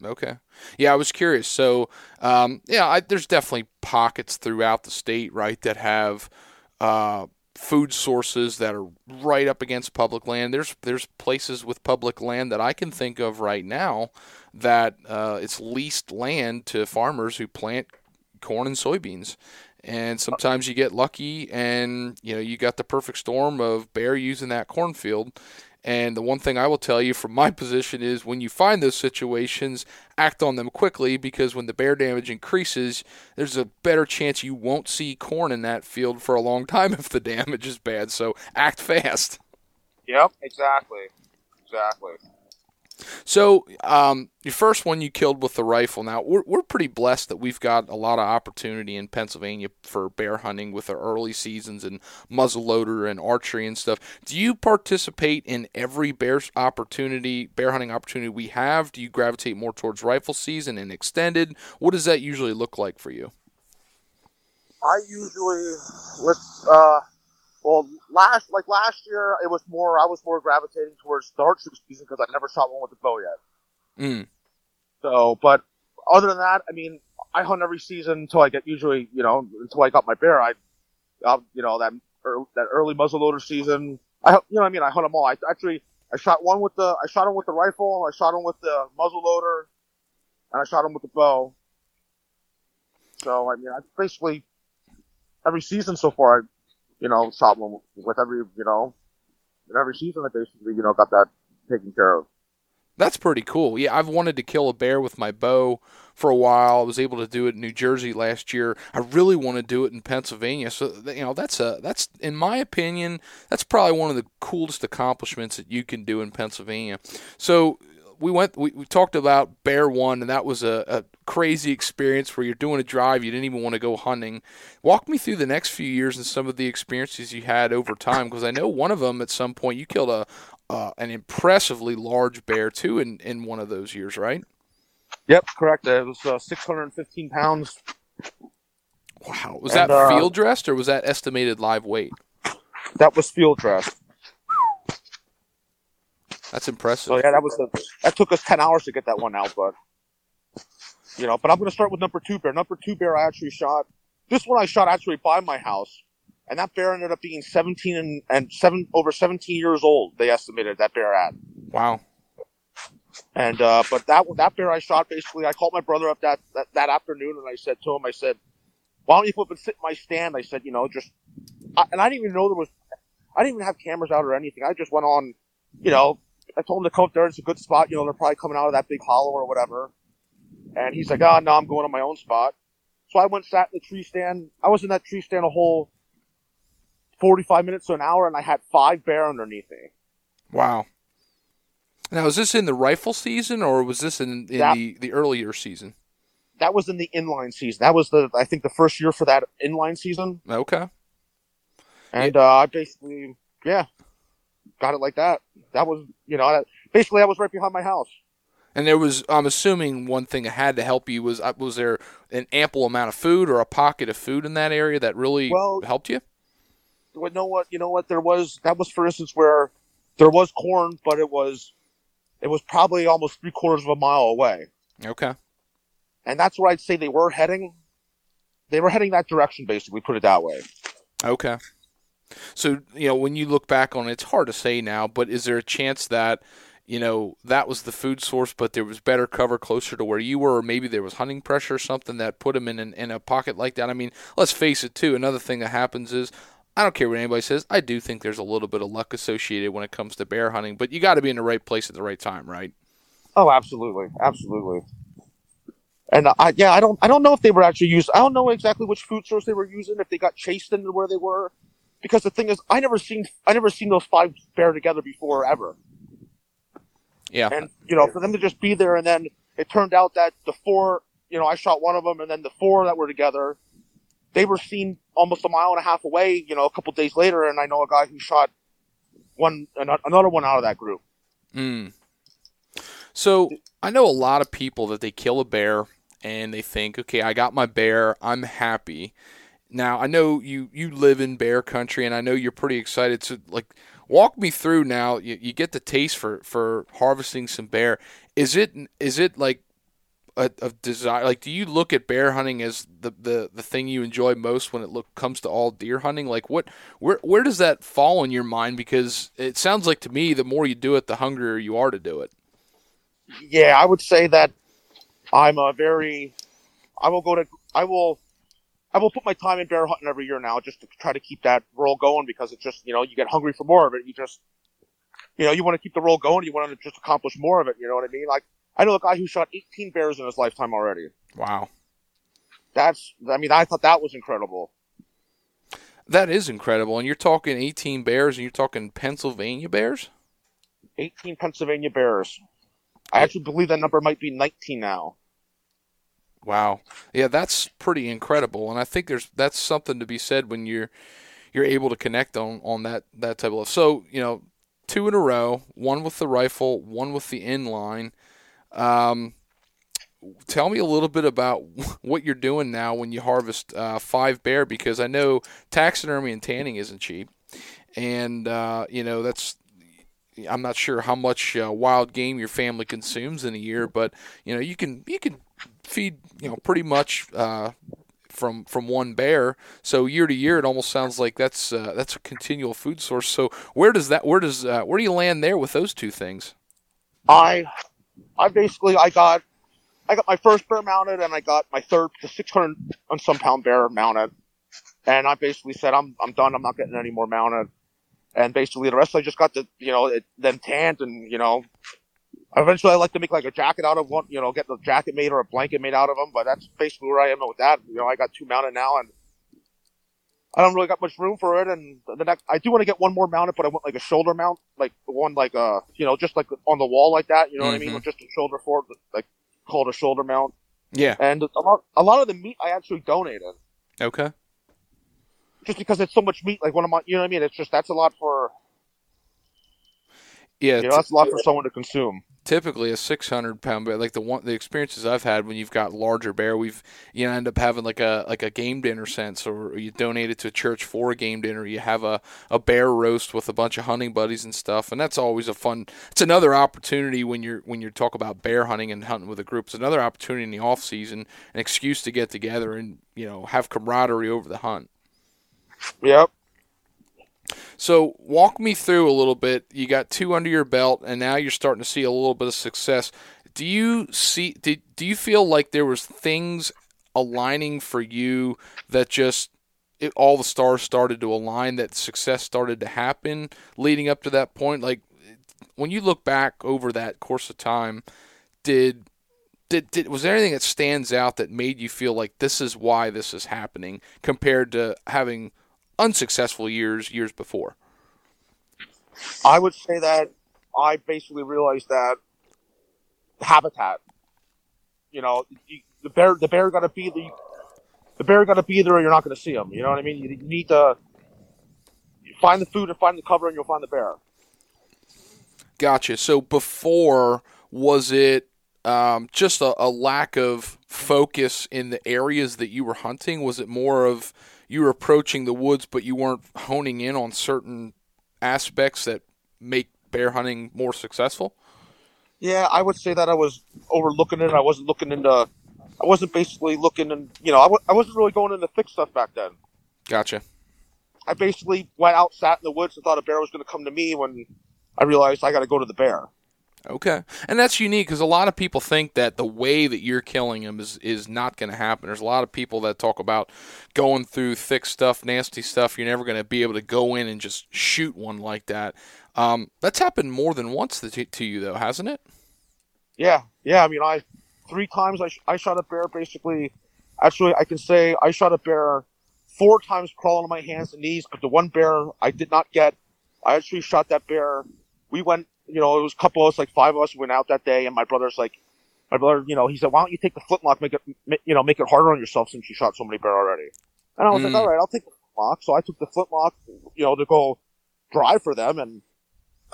Okay. Yeah, I was curious. So, um, yeah, I, there's definitely pockets throughout the state, right, that have uh, food sources that are right up against public land. There's there's places with public land that I can think of right now that uh, it's leased land to farmers who plant corn and soybeans. And uh, sometimes you get lucky, and you know you got the perfect storm of bear using that cornfield. And the one thing I will tell you from my position is when you find those situations, act on them quickly because when the bear damage increases, there's a better chance you won't see corn in that field for a long time if the damage is bad. So act fast. Yep, exactly, exactly. So, um, your first one you killed with the rifle. Now, we're, we're pretty blessed that we've got a lot of opportunity in Pennsylvania for bear hunting with our early seasons and muzzleloader and archery and stuff. Do you participate in every bear opportunity, bear hunting opportunity we have? Do you gravitate more towards rifle season and extended? What does that usually look like for you? I usually let's uh well last like last year it was more I was more gravitating towards the archery season because I never shot one with a bow yet. Mm. So, but other than that, I mean, I hunt every season until I get usually you know until I got my bear. I, you know that early, that early muzzleloader season. I you know what I mean I hunt them all. I actually I shot one with the I shot him with the rifle. I shot him with the muzzleloader, and I shot him with the bow. So I mean I basically every season so far, I, you know, shot one with every, you know, in every season I basically, you know, got that taken care of. That's pretty cool. Yeah, I've wanted to kill a bear with my bow for a while. I was able to do it in New Jersey last year. I really want to do it in Pennsylvania. So you know, that's a that's in my opinion, that's probably one of the coolest accomplishments that you can do in Pennsylvania. So we went we, we talked about bear one and that was a, a crazy experience where you're doing a drive you didn't even want to go hunting walk me through the next few years and some of the experiences you had over time because i know one of them at some point you killed a uh, an impressively large bear too in, in one of those years right Yep, correct. It was uh, 615 pounds. wow was And, that uh, field dressed or was that estimated live weight That was field dress. That's impressive So yeah, that was the, that took us 10 hours to get that one out, but you know, but I'm going to start with number two bear. Number two bear I actually shot this one I shot actually by my house, and that bear ended up being 17 and, and seven over 17 years old. They estimated that bear at. Wow. And uh, but that that bear I shot basically, I called my brother up that, that that afternoon, and I said to him, I said, "Why don't you come up and sit in my stand?" I said, you know, just, I, and I didn't even know there was, I didn't even have cameras out or anything. I just went on, you know, I told him to come up there. It's a good spot. You know, they're probably coming out of that big hollow or whatever. And he's like, "Oh no, I'm going on my own spot." So I went sat in the tree stand. I was in that tree stand a whole 45 minutes to an hour, and I had five bear underneath me. Wow. Now, is this in the rifle season or was this in, in That- the, the earlier season? That was in the inline season. That was the I think the first year for that inline season. Okay. And uh, I basically, yeah, got it like that. That was, you know, basically I was right behind my house. And there was, I'm assuming, one thing that had to help you was uh, was there an ample amount of food or a pocket of food in that area that really Well- helped you? Well, know what? You know what? There was that was for instance where there was corn, but it was it was probably almost three quarters of a mile away, Okay. and that's where I'd say they were heading. They were heading that direction, basically. Put it that way. Okay. So, you know, when you look back on it, it's hard to say now, but is there a chance that, you know, that was the food source, but there was better cover closer to where you were, or maybe there was hunting pressure or something that put him in, an, in a pocket like that? I mean, let's face it, too. Another thing that happens is, I don't care what anybody says, I do think there's a little bit of luck associated when it comes to bear hunting, but you got to be in the right place at the right time, right? Oh, absolutely, absolutely. And I, yeah, I don't, I don't know if they were actually used. I don't know exactly which food source they were using. If they got chased into where they were, because the thing is, I never seen, I never seen those five bear together before ever. Yeah. And you know, for them to just be there, and then it turned out that the four, you know, I shot one of them, and then the four that were together, they were seen almost a mile and a half away. You know, a couple days later, and I know a guy who shot one, another one out of that group. Mm. So I know a lot of people that they kill a bear and they think, okay, I got my bear, I'm happy. Now I know you you live in bear country, and I know you're pretty excited. So like, walk me through now. You, you get the taste for for harvesting some bear. Is it is it like a, a desire? Like, do you look at bear hunting as the, the, the thing you enjoy most when it look comes to all deer hunting? Like, what where where does that fall in your mind? Because it sounds like to me, the more you do it, the hungrier you are to do it. Yeah, I would say that I'm a very. I will go to. I will. I will put my time in bear hunting every year now, just to try to keep that roll going because it's just you know you get hungry for more of it. You just, you know, you want to keep the roll going. You want to just accomplish more of it. You know what I mean? Like I know a guy who shot 18 bears in his lifetime already. Wow. That's. I mean, I thought that was incredible. That is incredible. And you're talking 18 bears and you're talking Pennsylvania bears? 18 Pennsylvania bears. I actually believe that number might be 19 now. Wow. Yeah, that's pretty incredible. And I think there's that's something to be said when you're you're able to connect on on that that type of so, you know, two in a row, one with the rifle, one with the inline. Um tell me a little bit about what you're doing now when you harvest uh, five bear because I know taxidermy and tanning isn't cheap, and uh, you know that's I'm not sure how much uh, wild game your family consumes in a year, but you know you can you can feed you know pretty much uh, from from one bear. So year to year, it almost sounds like that's uh, that's a continual food source. So where does that where does uh, where do you land there with those two things? I, I basically I got, I got my first bear mounted, and I got my third, the 600 and some pound bear mounted, and I basically said I'm I'm done. I'm not getting any more mounted, and basically the rest I just got the you know it, them tanned, and you know, eventually I like to make like a jacket out of one, you know, get the jacket made or a blanket made out of them. But that's basically where I am with that. You know, I got two mounted now, and I don't really got much room for it. And the next, I do want to get one more mounted, but I want like a shoulder mount, like one like uh, you know, just like on the wall like that. You know what I mean? Mhm. With just a shoulder for like called a shoulder mount. Yeah. And a lot, a lot of the meat I actually donated, Okay. just because it's so much meat. Like one of my, you know what I mean? It's just that's a lot for Yeah. you know that's a lot for someone to consume. Typically a 600 pound bear like the one the experiences i've had when you've got larger bear we've you know, end up having like a like a game dinner sense or you donate it to a church for a game dinner you have a, a bear roast with a bunch of hunting buddies and stuff and that's always a fun it's another opportunity when you're when you talk about bear hunting and hunting with a group it's another opportunity in the off season an excuse to get together and you know have camaraderie over the hunt Yep. So walk me through a little bit. You got two under your belt, and now you're starting to see a little bit of success. Do you see? Did, do you feel like there was things aligning for you that just it, all the stars started to align, that success started to happen leading up to that point? Like when you look back over that course of time, did did, did was there anything that stands out that made you feel like this is why this is happening compared to having unsuccessful years years before? I would say that I basically realized that habitat. You know, the bear the bear got to be the the bear got to be there, or you're not going to see him. You know what I mean? You, you need to find the food and find the cover, and you'll find the bear. Gotcha. So before was it um, just a, a lack of focus in the areas that you were hunting? Was it more of you were approaching the woods, but you weren't honing in on certain aspects that make bear hunting more successful? Yeah, I would say that I was overlooking it. I wasn't looking into. I wasn't basically looking and you know I w- I wasn't really going into thick stuff back then. Gotcha. I basically went out, sat in the woods, and thought a bear was going to come to me when I realized I got to go to the bear. Okay, and that's unique because a lot of people think that the way that you're killing them is is not going to happen. There's a lot of people that talk about going through thick stuff, nasty stuff. You're never going to be able to go in and just shoot one like that. Um, that's happened more than once to, to you, though, hasn't it? Yeah, yeah. I mean, I three times I, sh- I shot a bear. Basically, actually, I can say I shot a bear four times crawling on my hands and knees. But the one bear I did not get, I actually shot that bear. We went, you know, it was a couple of us, like five of us, went out that day, and my brother's like, my brother, you know, he said, why don't you take the flintlock, make it, you know, make it harder on yourself since you shot so many bear already. And I was Mm. like, all right, I'll take the flintlock. So I took the flintlock, you know, to go drive for them, and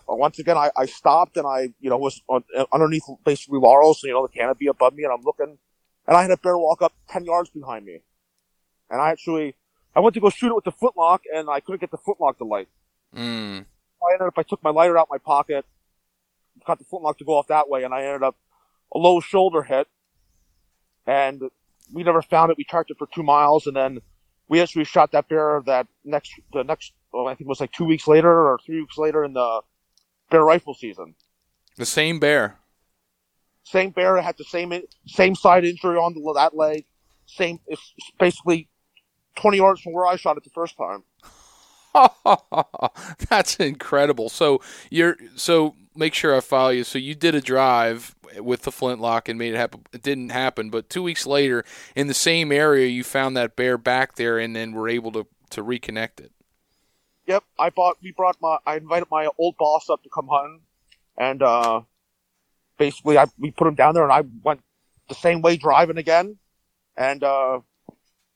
uh, once again, I, I stopped and I, you know, was on, uh, underneath basically laurels, you know, the canopy above me, and I'm looking, and I had a bear walk up 10 yards behind me. And I actually, I went to go shoot it with the flintlock, and I couldn't get the flintlock to light. Mm. I ended up, I took my lighter out of my pocket, got the flintlock to go off that way, and I ended up a low shoulder hit. And we never found it. We tracked it for two miles, and then we actually shot that bear that next, the next, oh, I think it was like two weeks later or three weeks later in the bear rifle season. The same bear. Same bear had the same same side injury on the, that leg. Same, it's basically 20 yards from where I shot it the first time. That's incredible. So you're so make sure I follow you. So you did a drive with the flintlock and made it happen. It didn't happen, but two weeks later, in the same area, you found that bear back there, and then were able to to reconnect it. Yep, I bought. We brought my. I invited my old boss up to come hunting, and uh, basically, I we put him down there, and I went the same way driving again, and uh,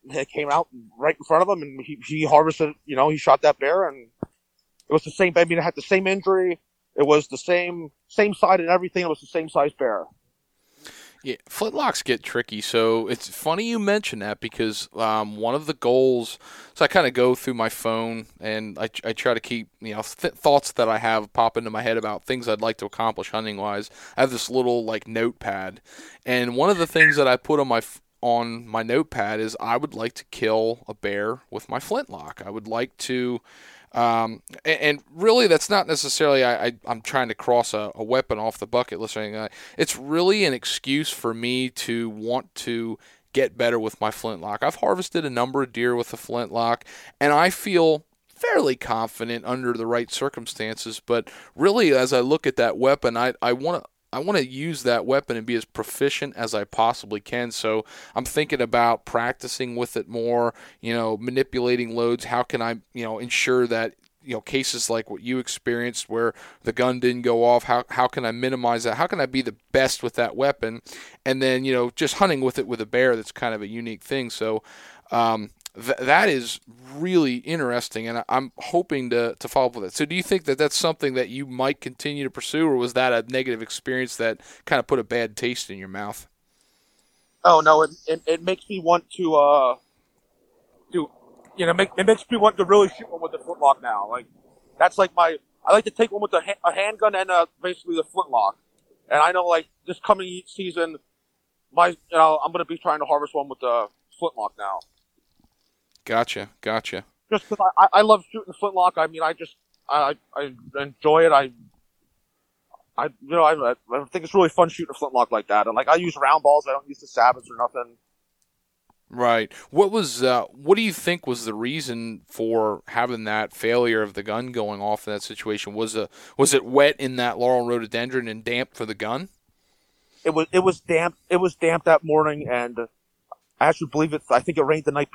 it came out right in front of him, and he he harvested. You know, he shot that bear, and it was the same. I mean, it had the same injury. It was the same same side and everything. It was the same size bear. Yeah, flintlocks get tricky. So it's funny you mention that because um, one of the goals. So I kind of go through my phone and I, I try to keep you know th- thoughts that I have pop into my head about things I'd like to accomplish hunting wise. I have this little like notepad, and one of the things that I put on my f- on my notepad is I would like to kill a bear with my flintlock. I would like to. Um, and, and really, that's not necessarily I, I'm trying to cross a, a weapon off the bucket list or anything. like. It's really an excuse for me to want to get better with my flintlock. I've harvested a number of deer with a flintlock, and I feel fairly confident under the right circumstances. But really, as I look at that weapon, I I want to I want to use that weapon and be as proficient as I possibly can. So I'm thinking about practicing with it more, you know, manipulating loads. How can I, you know, ensure that, you know, cases like what you experienced where the gun didn't go off, how, how can I minimize that? How can I be the best with that weapon? And then, you know, just hunting with it with a bear, that's kind of a unique thing. So, um, th- that is really interesting, and I- I'm hoping to to follow up with it. So, do you think that that's something that you might continue to pursue, or was that a negative experience that kind of put a bad taste in your mouth? Oh no, it it, it makes me want to uh, do, you know, make, it makes me want to really shoot one with the flintlock now. Like that's like my I like to take one with a, ha- a handgun and basically the flintlock. And I know like this coming season, my you know I'm gonna be trying to harvest one with the flintlock now. Gotcha, gotcha. Just because I, I love shooting flintlock. I mean I just I I enjoy it. I I you know I I think it's really fun shooting a flintlock like that. And like I use round balls. I don't use the sabots or nothing. Right. What was uh, what do you think was the reason for having that failure of the gun going off in that situation? Was a was it wet in that laurel rhododendron and damp for the gun? It was it was damp. It was damp that morning, and I actually believe it. I think it rained the night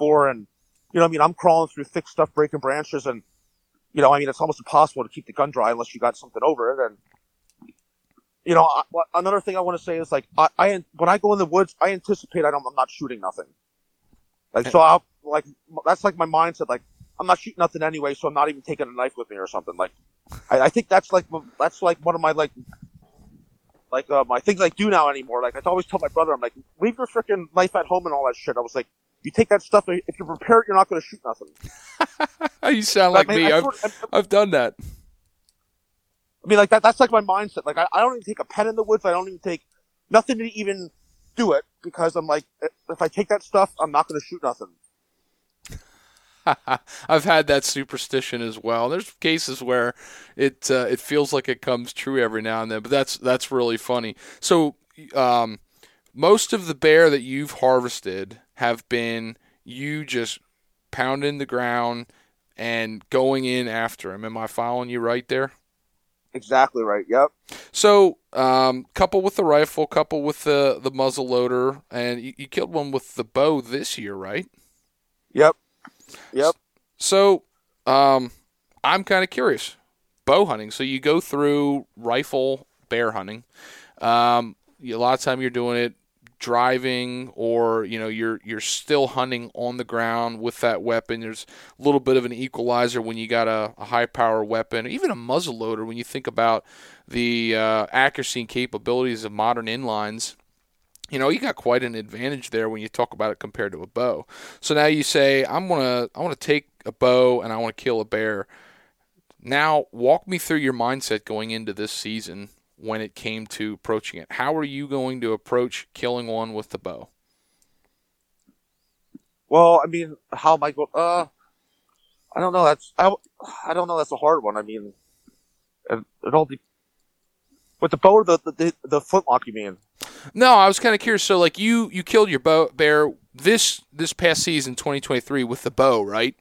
and you know, I mean, I'm crawling through thick stuff, breaking branches, and you know, I mean, it's almost impossible to keep the gun dry unless you got something over it. And you know, I, another thing I want to say is like, I, I when I go in the woods, I anticipate I I'm not shooting nothing. Like so, I'll like that's like my mindset. Like I'm not shooting nothing anyway, so I'm not even taking a knife with me or something. Like I, I think that's like that's like one of my like like um, my things I do now anymore. Like I always tell my brother, I'm like, leave your freaking knife at home and all that shit. I was like, you take that stuff. If you're prepared, you're not going to shoot nothing. you sound like man, me. I I've, sort of- I've done that. I mean, like that. That's like my mindset. Like I, I don't even take a pen in the woods. I don't even take nothing to even do it because I'm like, if I take that stuff, I'm not going to shoot nothing. I've had that superstition as well. There's cases where it uh, it feels like it comes true every now and then, but that's that's really funny. So, um, most of the bear that you've harvested have been you just pounding the ground and going in after him. Am I following you right there? Exactly right. Yep. So, um, couple with the rifle, couple with the the muzzle loader, and you, you killed one with the bow this year, right? Yep. Yep. So, um, I'm kind of curious. Bow hunting. So you go through rifle bear hunting. Um, you- a lot of time you're doing it driving, or you know you're you're still hunting on the ground with that weapon. There's a little bit of an equalizer when you got a, a high power weapon, even a muzzle loader. When you think about the uh, accuracy and capabilities of modern inlines, you know, you got quite an advantage there when you talk about it compared to a bow. So now you say, I'm gonna I want to take a bow and I want to kill a bear. Now, walk me through your mindset going into this season when it came to approaching it. How are you going to approach killing one with the bow? Well, I mean, how am I going? Uh, I don't know. That's I, I don't know. That's a hard one. I mean, it, it all de- with the bow or the the, the, the flintlock. You mean? No, I was kind of curious. So, like you, you killed your bow bear this this past season, 2023, with the bow, right?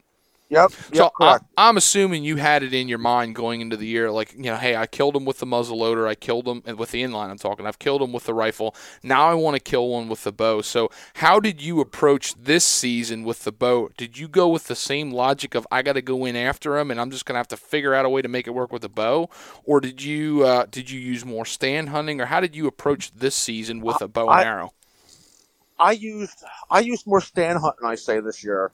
Yep. Yep. So I. I'm assuming you had it in your mind going into the year, like you know, hey, I killed him with the muzzle loader, I killed him with the inline. I'm talking, I've killed him with the rifle. Now I want to kill one with the bow. So how did you approach this season with the bow? Did you go with the same logic of I got to go in after him and I'm just gonna have to figure out a way to make it work with the bow, or did you uh, did you use more stand hunting, or how did you approach this season with a bow and I- arrow? I used I used more stand hunting. I say this year,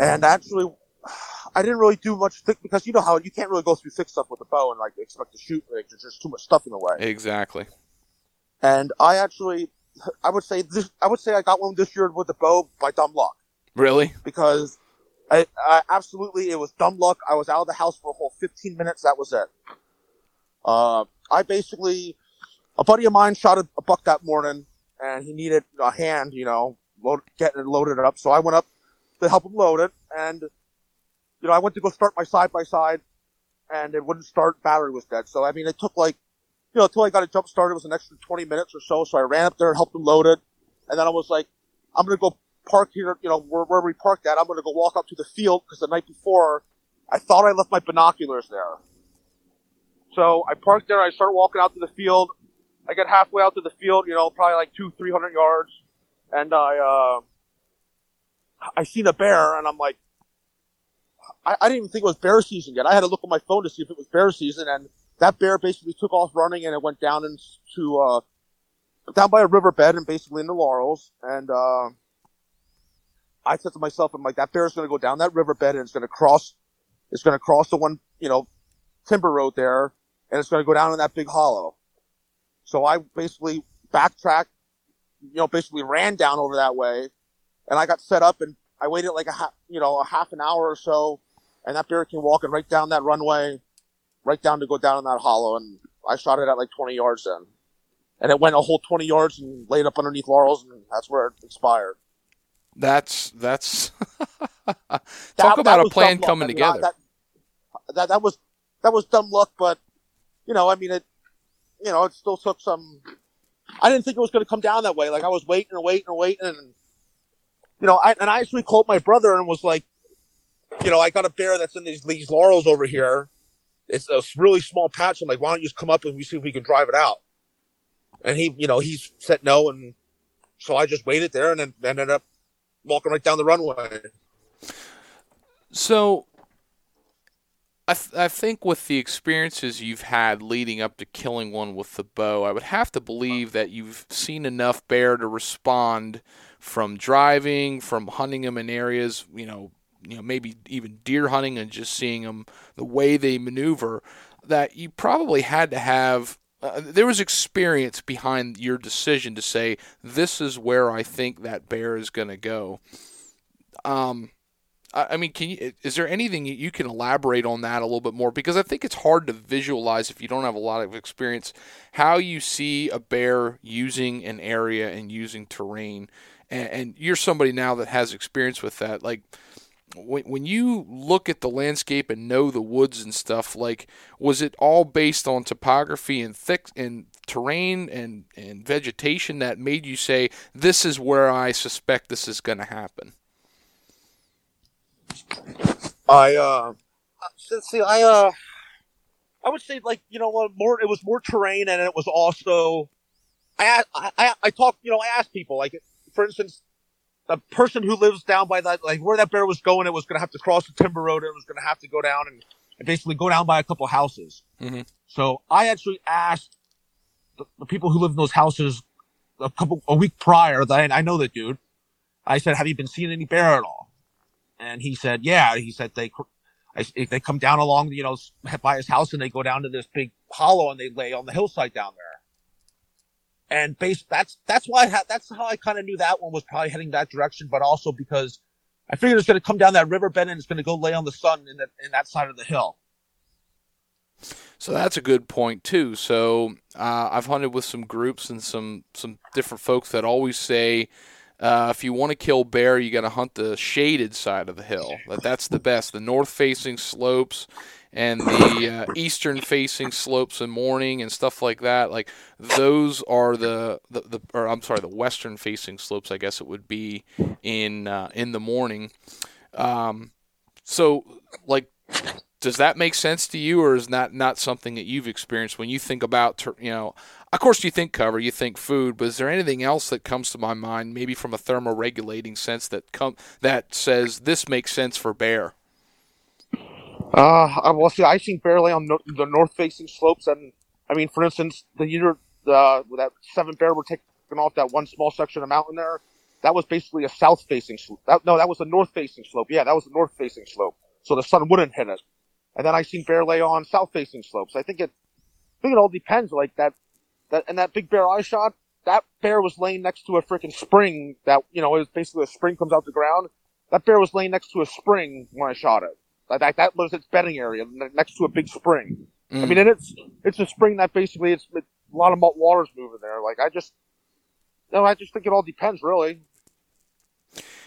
and actually, I didn't really do much thick because you know how you can't really go through thick stuff with a bow and like expect to shoot. Like, there's just too much stuff in the way. Exactly. And I actually, I would say this. I would say I got one this year with the bow by dumb luck Really? because I, I absolutely it was dumb luck. I was out of the house for a whole 15 minutes. That was it. Uh, I basically, a buddy of mine shot a, a buck that morning, and he needed a hand, you know, load, getting it loaded up. So I went up to help him load it, and you know, I went to go start my side by side, and it wouldn't start. Battery was dead. So I mean, it took like, you know, until I got it jump started, it was an extra 20 minutes or so. So I ran up there, and helped him load it, and then I was like, I'm gonna go park here, you know, where, where we parked at. I'm gonna go walk up to the field because the night before, I thought I left my binoculars there. So I parked there. I start walking out to the field. I get halfway out to the field, you know, probably like two, three hundred yards, and I, uh, I seen a bear, and I'm like, I, I didn't even think it was bear season yet. I had to look on my phone to see if it was bear season, and that bear basically took off running, and it went down into, uh, down by a riverbed and basically in the laurels, and, uh, I said to myself, I'm like, that bear is going to go down that riverbed and it's going to cross, it's going to cross the one, you know, timber road there and it's going to go down in that big hollow. So I basically backtracked, you know, basically ran down over that way and I got set up and I waited like a half, you know, a half an hour or so and that bear came walking right down that runway, right down to go down in that hollow and I shot it at like 20 yards then. And it went a whole 20 yards and laid up underneath laurels and that's where it expired. That's that's talk That- about that a plan coming I mean, together. I- that, that that was that was dumb luck, but you know, I mean, it you know, it still took some. I didn't think it was going to come down that way. Like I was waiting and waiting and waiting, and you know, I and I actually called my brother and was like, you know, I got a bear that's in these these laurels over here. It's a really small patch. I'm like, why don't you just come up and we see if we can drive it out? And he, you know, he said no, and so I just waited there and then ended up walking right down the runway. So, I th- I think with the experiences you've had leading up to killing one with the bow, I would have to believe that you've seen enough bear to respond from driving, from hunting them in areas, you know, you know, maybe even deer hunting and just seeing them the way they maneuver. That you probably had to have. Uh, there was experience behind your decision to say this is where I think that bear is going to go. Um, I I mean, can you? Is there anything you- you can elaborate on that a little bit more? Because I think it's hard to visualize if you don't have a lot of experience how you see a bear using an area and using terrain. And, and you're somebody now that has experience with that. Like when when you look at the landscape and know the woods and stuff, like was it all based on topography and thick and terrain and and vegetation that made you say this is where I suspect this is going to happen? I uh see, see I uh I would say like you know what more it was more terrain and it was also I I I talk you know I asked people like for instance the person who lives down by that like where that bear was going it was going to have to cross the timber road it was going to have to go down and, and basically go down by a couple houses Mhm. so I actually asked the, the people who live in those houses a couple a week prior that I, I know that dude I said have you been seeing any bear at all and he said, yeah. He said they, I- they come down along, you know, by his house and they go down to this big hollow and they lay on the hillside down there. And base, that's, that's why I had, that's how I kind of knew that one was probably heading that direction, but also because I figured it's going to come down that riverbed and it's going to go lay on the sun in that, in that side of the hill. So that's a good point too. So uh, I've hunted with some groups and some some different folks that always say, uh, if you want to kill bear, you got to hunt the shaded side of the hill. That that's the best. The north facing slopes and the uh, eastern facing slopes in morning and stuff like that. Like those are the, the, the or I'm sorry, the western facing slopes. I guess it would be in uh, in the morning. Um, so like does that make sense to you or is that not something that you've experienced when you think about you know of course you think cover you think food but is there anything else that comes to my mind maybe from a thermoregulating sense that come that says this makes sense for bear Uh, I- well, see, I seen bear lay on no, the north facing slopes, and I mean, for instance, the year that seven bear were taking off that one small section of mountain there, that was basically a south facing slope. That, no, that was a north facing slope. Yeah, that was a north facing slope, so the sun wouldn't hit it. And then I seen bear lay on south facing slopes. I think it, I think it all depends. Like that, that and that big bear I shot, that bear was laying next to a freaking spring. That you know, it was basically a spring comes out the ground. That bear was laying next to a spring when I shot it. Like that, that was its bedding area next to a big spring. I mean, mm. and it's it's a spring that basically it's, it's a lot of malt waters moving there. Like I just, no, I just think it all depends really.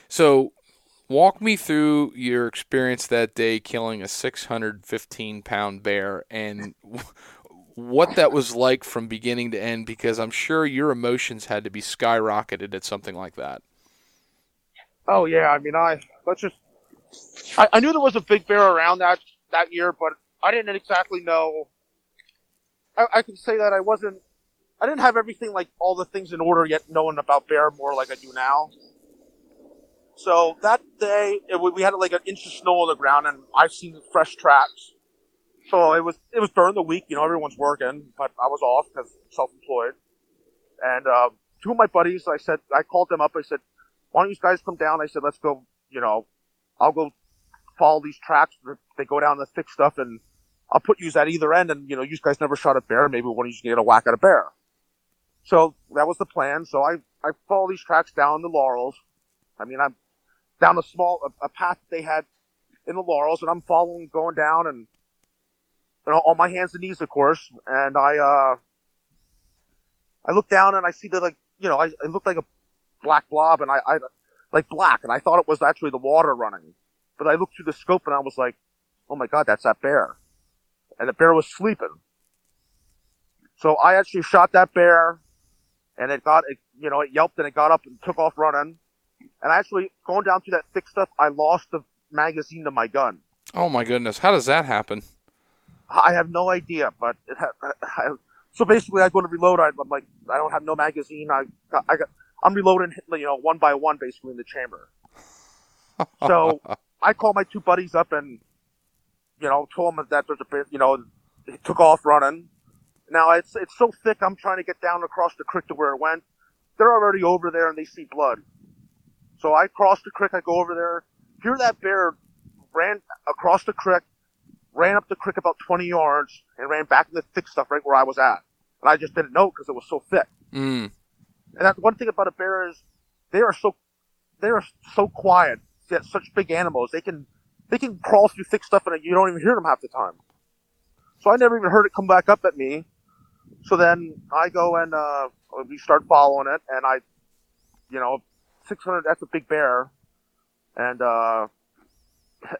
so walk me through your experience that day killing a 615 pound bear and what that was like from beginning to end because i'm sure your emotions had to be skyrocketed at something like that Oh yeah, I mean, I let's just. I, I knew there was a big bear around that that year, but I didn't exactly know. I, I can say that I wasn't. I didn't have everything like all the things in order yet, knowing about bear more like I do now. So that day, it, we had like an inch of snow on the ground, and I've seen fresh tracks. So it was it was during the week, you know, everyone's working, but I was off because self-employed. And uh, two of my buddies, I said, I called them up. I said, why don't you guys come down? I said, let's go, you know, I'll go follow these tracks. They go down the thick stuff and I'll put you at either end. And, you know, you guys never shot a bear. Maybe one of you can get a whack at a bear. So that was the plan. So I, I follow these tracks down the laurels. I mean, I'm down a small, a, a path that they had in the laurels and I'm following, going down and, you know, on my hands and knees, of course. And I, uh, I look down and I see the, like, you know, I, it looked like a black blob and I, I, like black and I thought it was actually the water running. But I looked through the scope and I was like, oh my god, that's that bear. And the bear was sleeping. So I actually shot that bear and it got, it, you know, it yelped and it got up and took off running. And actually, going down through that thick stuff, I lost the magazine to my gun. Oh my goodness, how does that happen? I have no idea, but it ha- I, so basically, I go to reload. I, am like, I don't have no magazine. I, I got, I'm reloading, you know, one by one, basically in the chamber. So I call my two buddies up and, you know, told them that there's a bit, you know, it took off running. Now it's it's so thick. I'm trying to get down across the creek to where it went. They're already over there and they see blood. So I cross the creek. I go over there. Hear that bear ran across the creek, ran up the creek about 20 yards, and ran back in the thick stuff right where I was at. And I just didn't know because it was so thick. Mm. And that's one thing about a bear is they are so they are so quiet. Yet such big animals. They can they can crawl through thick stuff and you don't even hear them half the time. So I never even heard it come back up at me. So then I go and uh, we start following it, and I, you know, 600. That's a big bear, and uh,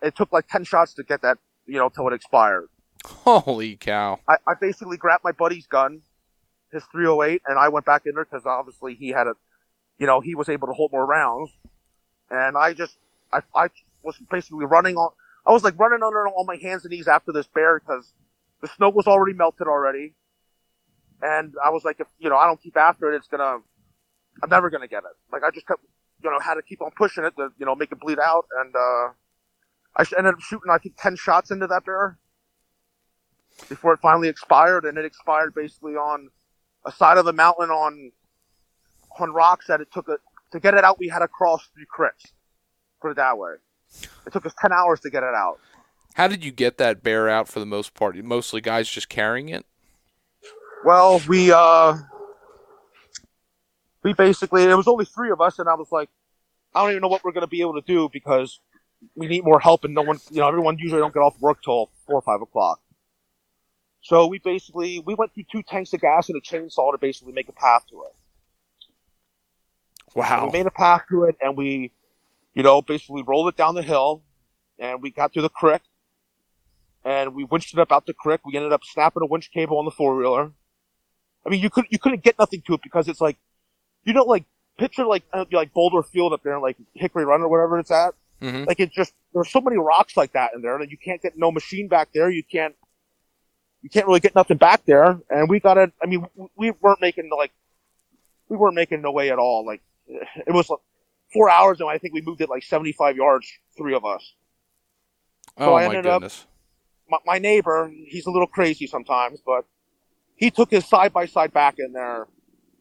it took like 10 shots to get that, you know, till it expired. Holy cow! I, I basically grabbed my buddy's gun, his 308, and I went back in there because obviously he had a, you know, he was able to hold more rounds, and I just, I, I was basically running on, I was like running under on my hands and knees after this bear because the snow was already melted already, and I was like, if you know, I don't keep after it, it's gonna, I'm never gonna get it. Like I just kept, you know, had to keep on pushing it to, you know, make it bleed out, and uh, I ended up shooting, I think, ten shots into that bear before it finally expired, and it expired basically on a side of the mountain on on rocks that it took a, to get it out. We had to cross three creeks. Put it that way. It took us ten hours to get it out. How did you get that bear out for the most part? Mostly guys just carrying it. Well, we uh, we basically it was only three of us, and I was like, I don't even know what we're gonna be able to do because we need more help, and no one, you know, everyone usually don't get off work till four or five o'clock. So we basically we went through two tanks of gas and a chainsaw to basically make a path to it. Wow. And we made a path to it, and we, you know, basically rolled it down the hill, and we got to the creek, and we winched it up out the creek. We ended up snapping a winch cable on the four wheeler. I mean, you could you couldn't get nothing to it because it's like, you know, like picture like uh, like Boulder Field up there, like Hickory Run or whatever it's at. Mm-hmm. Like it just there's so many rocks like that in there that you can't get no machine back there. You can't you can't really get nothing back there. And we got it. I mean, we weren't making like we weren't making no way at all. Like eh, it was like four hours, and I think we moved it like 75 yards, three of us. Oh So I my ended up- goodness. My, my neighbor, he's a little crazy sometimes, but he took his side by side back in there,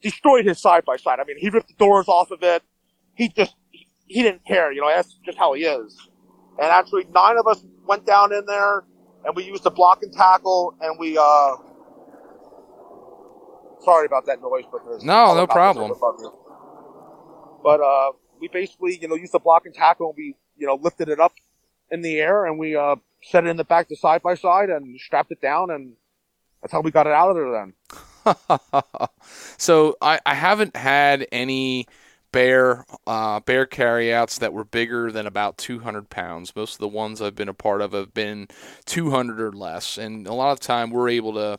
destroyed his side by side. I mean, he ripped the doors off of it. He just he, he didn't care, you know. That's just how he is. And actually, nine of us went down in there, and we used the block and tackle, and we uh. Sorry about that noise, but there's No, no problem. But uh, we basically, you know, used the block and tackle, and we, you know, lifted it up in the air, and we uh set it in the back to side by side, and strapped it down, and that's how we got it out of there. Then. so I, I haven't had any bear uh, bear carryouts that were bigger than about 200 pounds. Most of the ones I've been a part of have been 200 or less, and a lot of time we're able to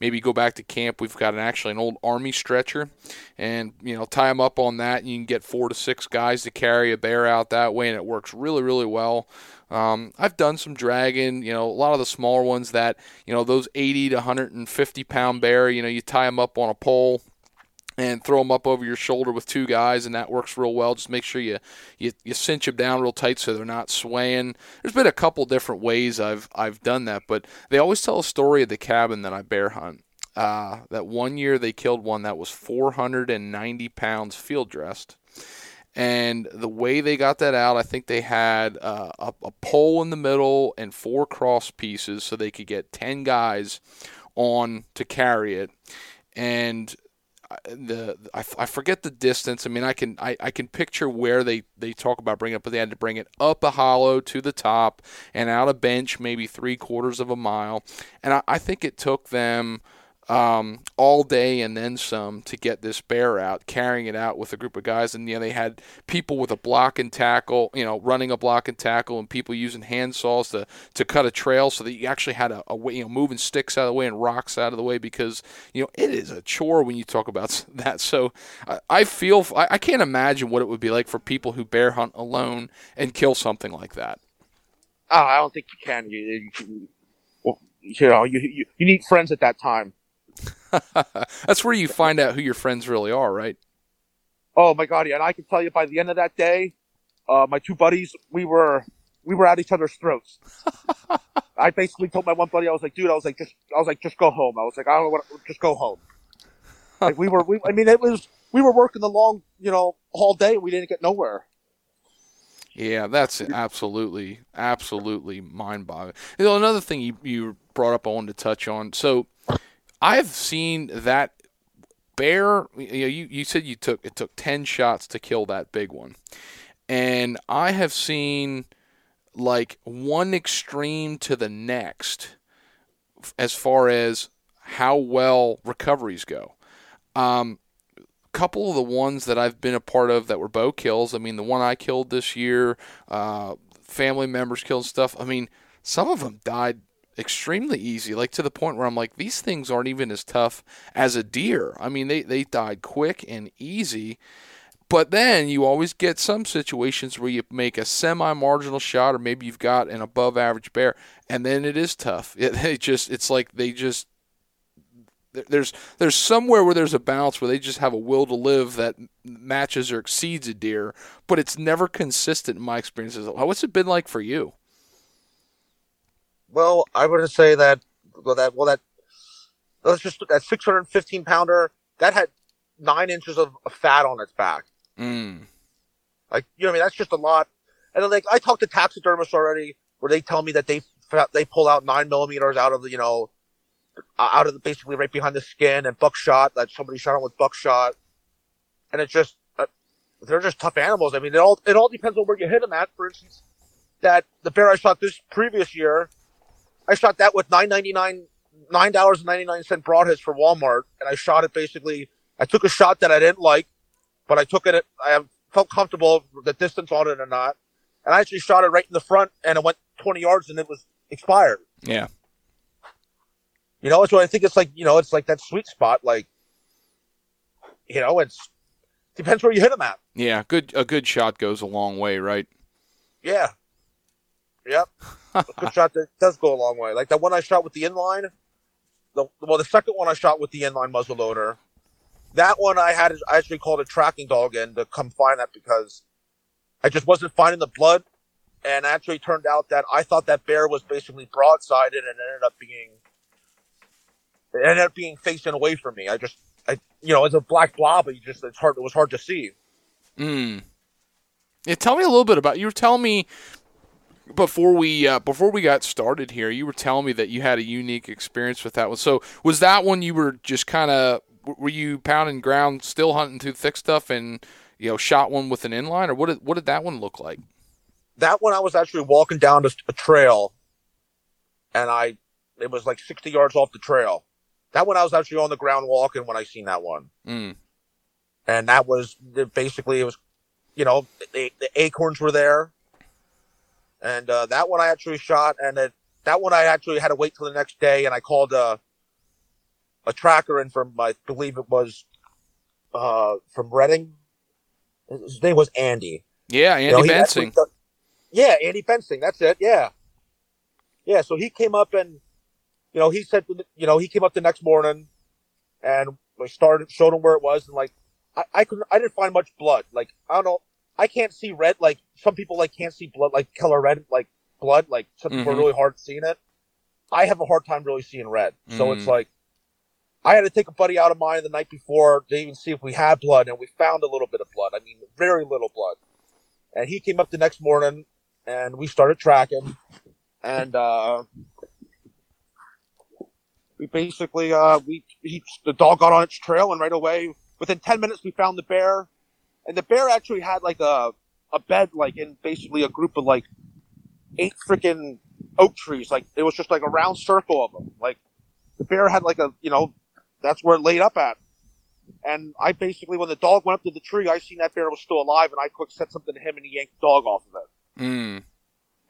maybe go back to camp. We've got an actually an old army stretcher, and you know tie them up on that. And you can get four to six guys to carry a bear out that way, and it works really really well. Um, I've done some dragging, you know, a lot of the smaller ones that, you know, those 80 to 150 pound bear, you know, you tie them up on a pole and throw them up over your shoulder with two guys, and that works real well. Just make sure you, you, you cinch them down real tight so they're not swaying. There's been a couple different ways I've I've done that, but they always tell a story of the cabin that I bear hunt. Uh, that one year they killed one that was 490 pounds field dressed And the way they got that out, I think they had uh, a, a pole in the middle and four cross pieces so they could get 10 guys on to carry it. And the I, I forget the distance. I mean, I can I, I can picture where they they talk about bringing it, but they had to bring it up a hollow to the top and out a bench, maybe three quarters of a mile. And I, I think it took them um, all day and then some to get this bear out, carrying it out with a group of guys. And you know, they had people with a block and tackle, you know, running a block and tackle, and people using handsaws to, to cut a trail so that you actually had a, a way, you know, moving sticks out of the way and rocks out of the way because you know it is a chore when you talk about that. So I, I feel I, I can't imagine what it would be like for people who bear hunt alone and kill something like that. Oh, I don't think you can. You, you, you know, you, you you need friends at that time. That's where you find out who your friends really are, right? Oh my god, yeah, and I can tell you by the end of that day, uh, my two buddies, we were we were at each other's throats. I basically told my one buddy, I was like, dude, I was like, just, I was like, just go home. I was like, I don't know what, just go home. like we were, we, I mean, it was, we were working the long, you know, all day. We didn't get nowhere. Yeah, that's absolutely, absolutely mind boggling. You know, another thing you, you brought up, I wanted to touch on. So, I've seen that bear. You, know, you you said you took it took ten shots to kill that big one, and I have seen like one extreme to the next as far as how well recoveries go. Um, couple of the ones that I've been a part of that were bow kills. I mean, the one I killed this year, uh, family members killed stuff. I mean, some of them died extremely easy, like to the point where I'm like, these things aren't even as tough as a deer. I mean, they, they died quick and easy. But then you always get some situations where you make a semi marginal shot, or maybe you've got an above average bear, and then it is tough. It, it just it's like they just there's there's somewhere where there's a balance where they just have a will to live that matches or exceeds a deer, but it's never consistent in my experiences. What's it been like for you? Well, I would say that well that well that let's just that 615 pounder that had nine inches of, fat on its back. Mm. Like you know, what I mean, that's just a lot. And then, like I talked to taxidermists already, where they tell me that they they pull out nine millimeters out of the you know out of the basically right behind the skin and buckshot that somebody shot on with buckshot, and it's just uh, they're just tough animals. I mean, it all it all depends on where you hit them at. For instance, that the bear I shot this previous year I shot that with nine ninety nine, nine dollars and ninety nine cent broadheads for Walmart, and I shot it basically. I took a shot that I didn't like, but I took it. I felt comfortable the distance on it or not, and I actually shot it right in the front, and it went twenty yards, and it was expired. Yeah. You know, so I think it's like you know, it's like that sweet spot. Like, you know, it's depends where you hit them at. Yeah, good. A good shot goes a long way, right? Yeah. Yep. a good shot that does go a long way. Like that one I shot with the inline. The well, the second one I shot with the inline muzzle loader. That one I had I actually called a tracking dog in to come find that because I just wasn't finding the blood, and actually turned out that I thought that bear was basically broadsided and ended up being it ended up being facing away from me. I just I you know it's a black blob, but you just it's hard it was hard to see. Hmm. Yeah, tell me a little bit about you were telling me before we uh, before we got started here, you were telling me that you had a unique experience with that one. So was that one you were just kind of were you pounding ground, still hunting through thick stuff, and you know shot one with an inline, or what did what did that one look like? That one I was actually walking down a trail, and I it was like sixty yards off the trail. That one I was actually on the ground walking when I seen that one, mm. and that was basically it was, you know, the, the acorns were there and uh, that one I actually shot, and it, that one I actually had to wait till the next day, and I called a uh, a tracker in from I believe it was uh, from Reading. His name was Andy. Yeah, Andy you know, Bensing. yeah, Andy Bensing. That's it. Yeah, yeah. So he came up and you know he said you know he came up the next morning and we started showed him where it was and like I, I couldn't I didn't find much blood. Like I don't know I can't see red. Like some people like can't see blood, like color red, like blood. Like some people mm-hmm. are really hard seeing it. I have a hard time really seeing red. So mm-hmm. it's like, I had to take a buddy out of mine the night before to even see if we had blood, and we found a little bit of blood. I mean, very little blood. And he came up the next morning, and we started tracking, and uh, we basically uh, we he, the dog got on its trail, and right away, within ten minutes, we found the bear, and the bear actually had like a a bed, like in basically a group of like eight freaking oak trees. Like it was just like a round circle of them. Like the bear had like a you know that's where it laid up at. And I basically, when the dog went up to the tree, I seen that bear was still alive, and I quick said something to him, and he yanked the dog off of it. Mm.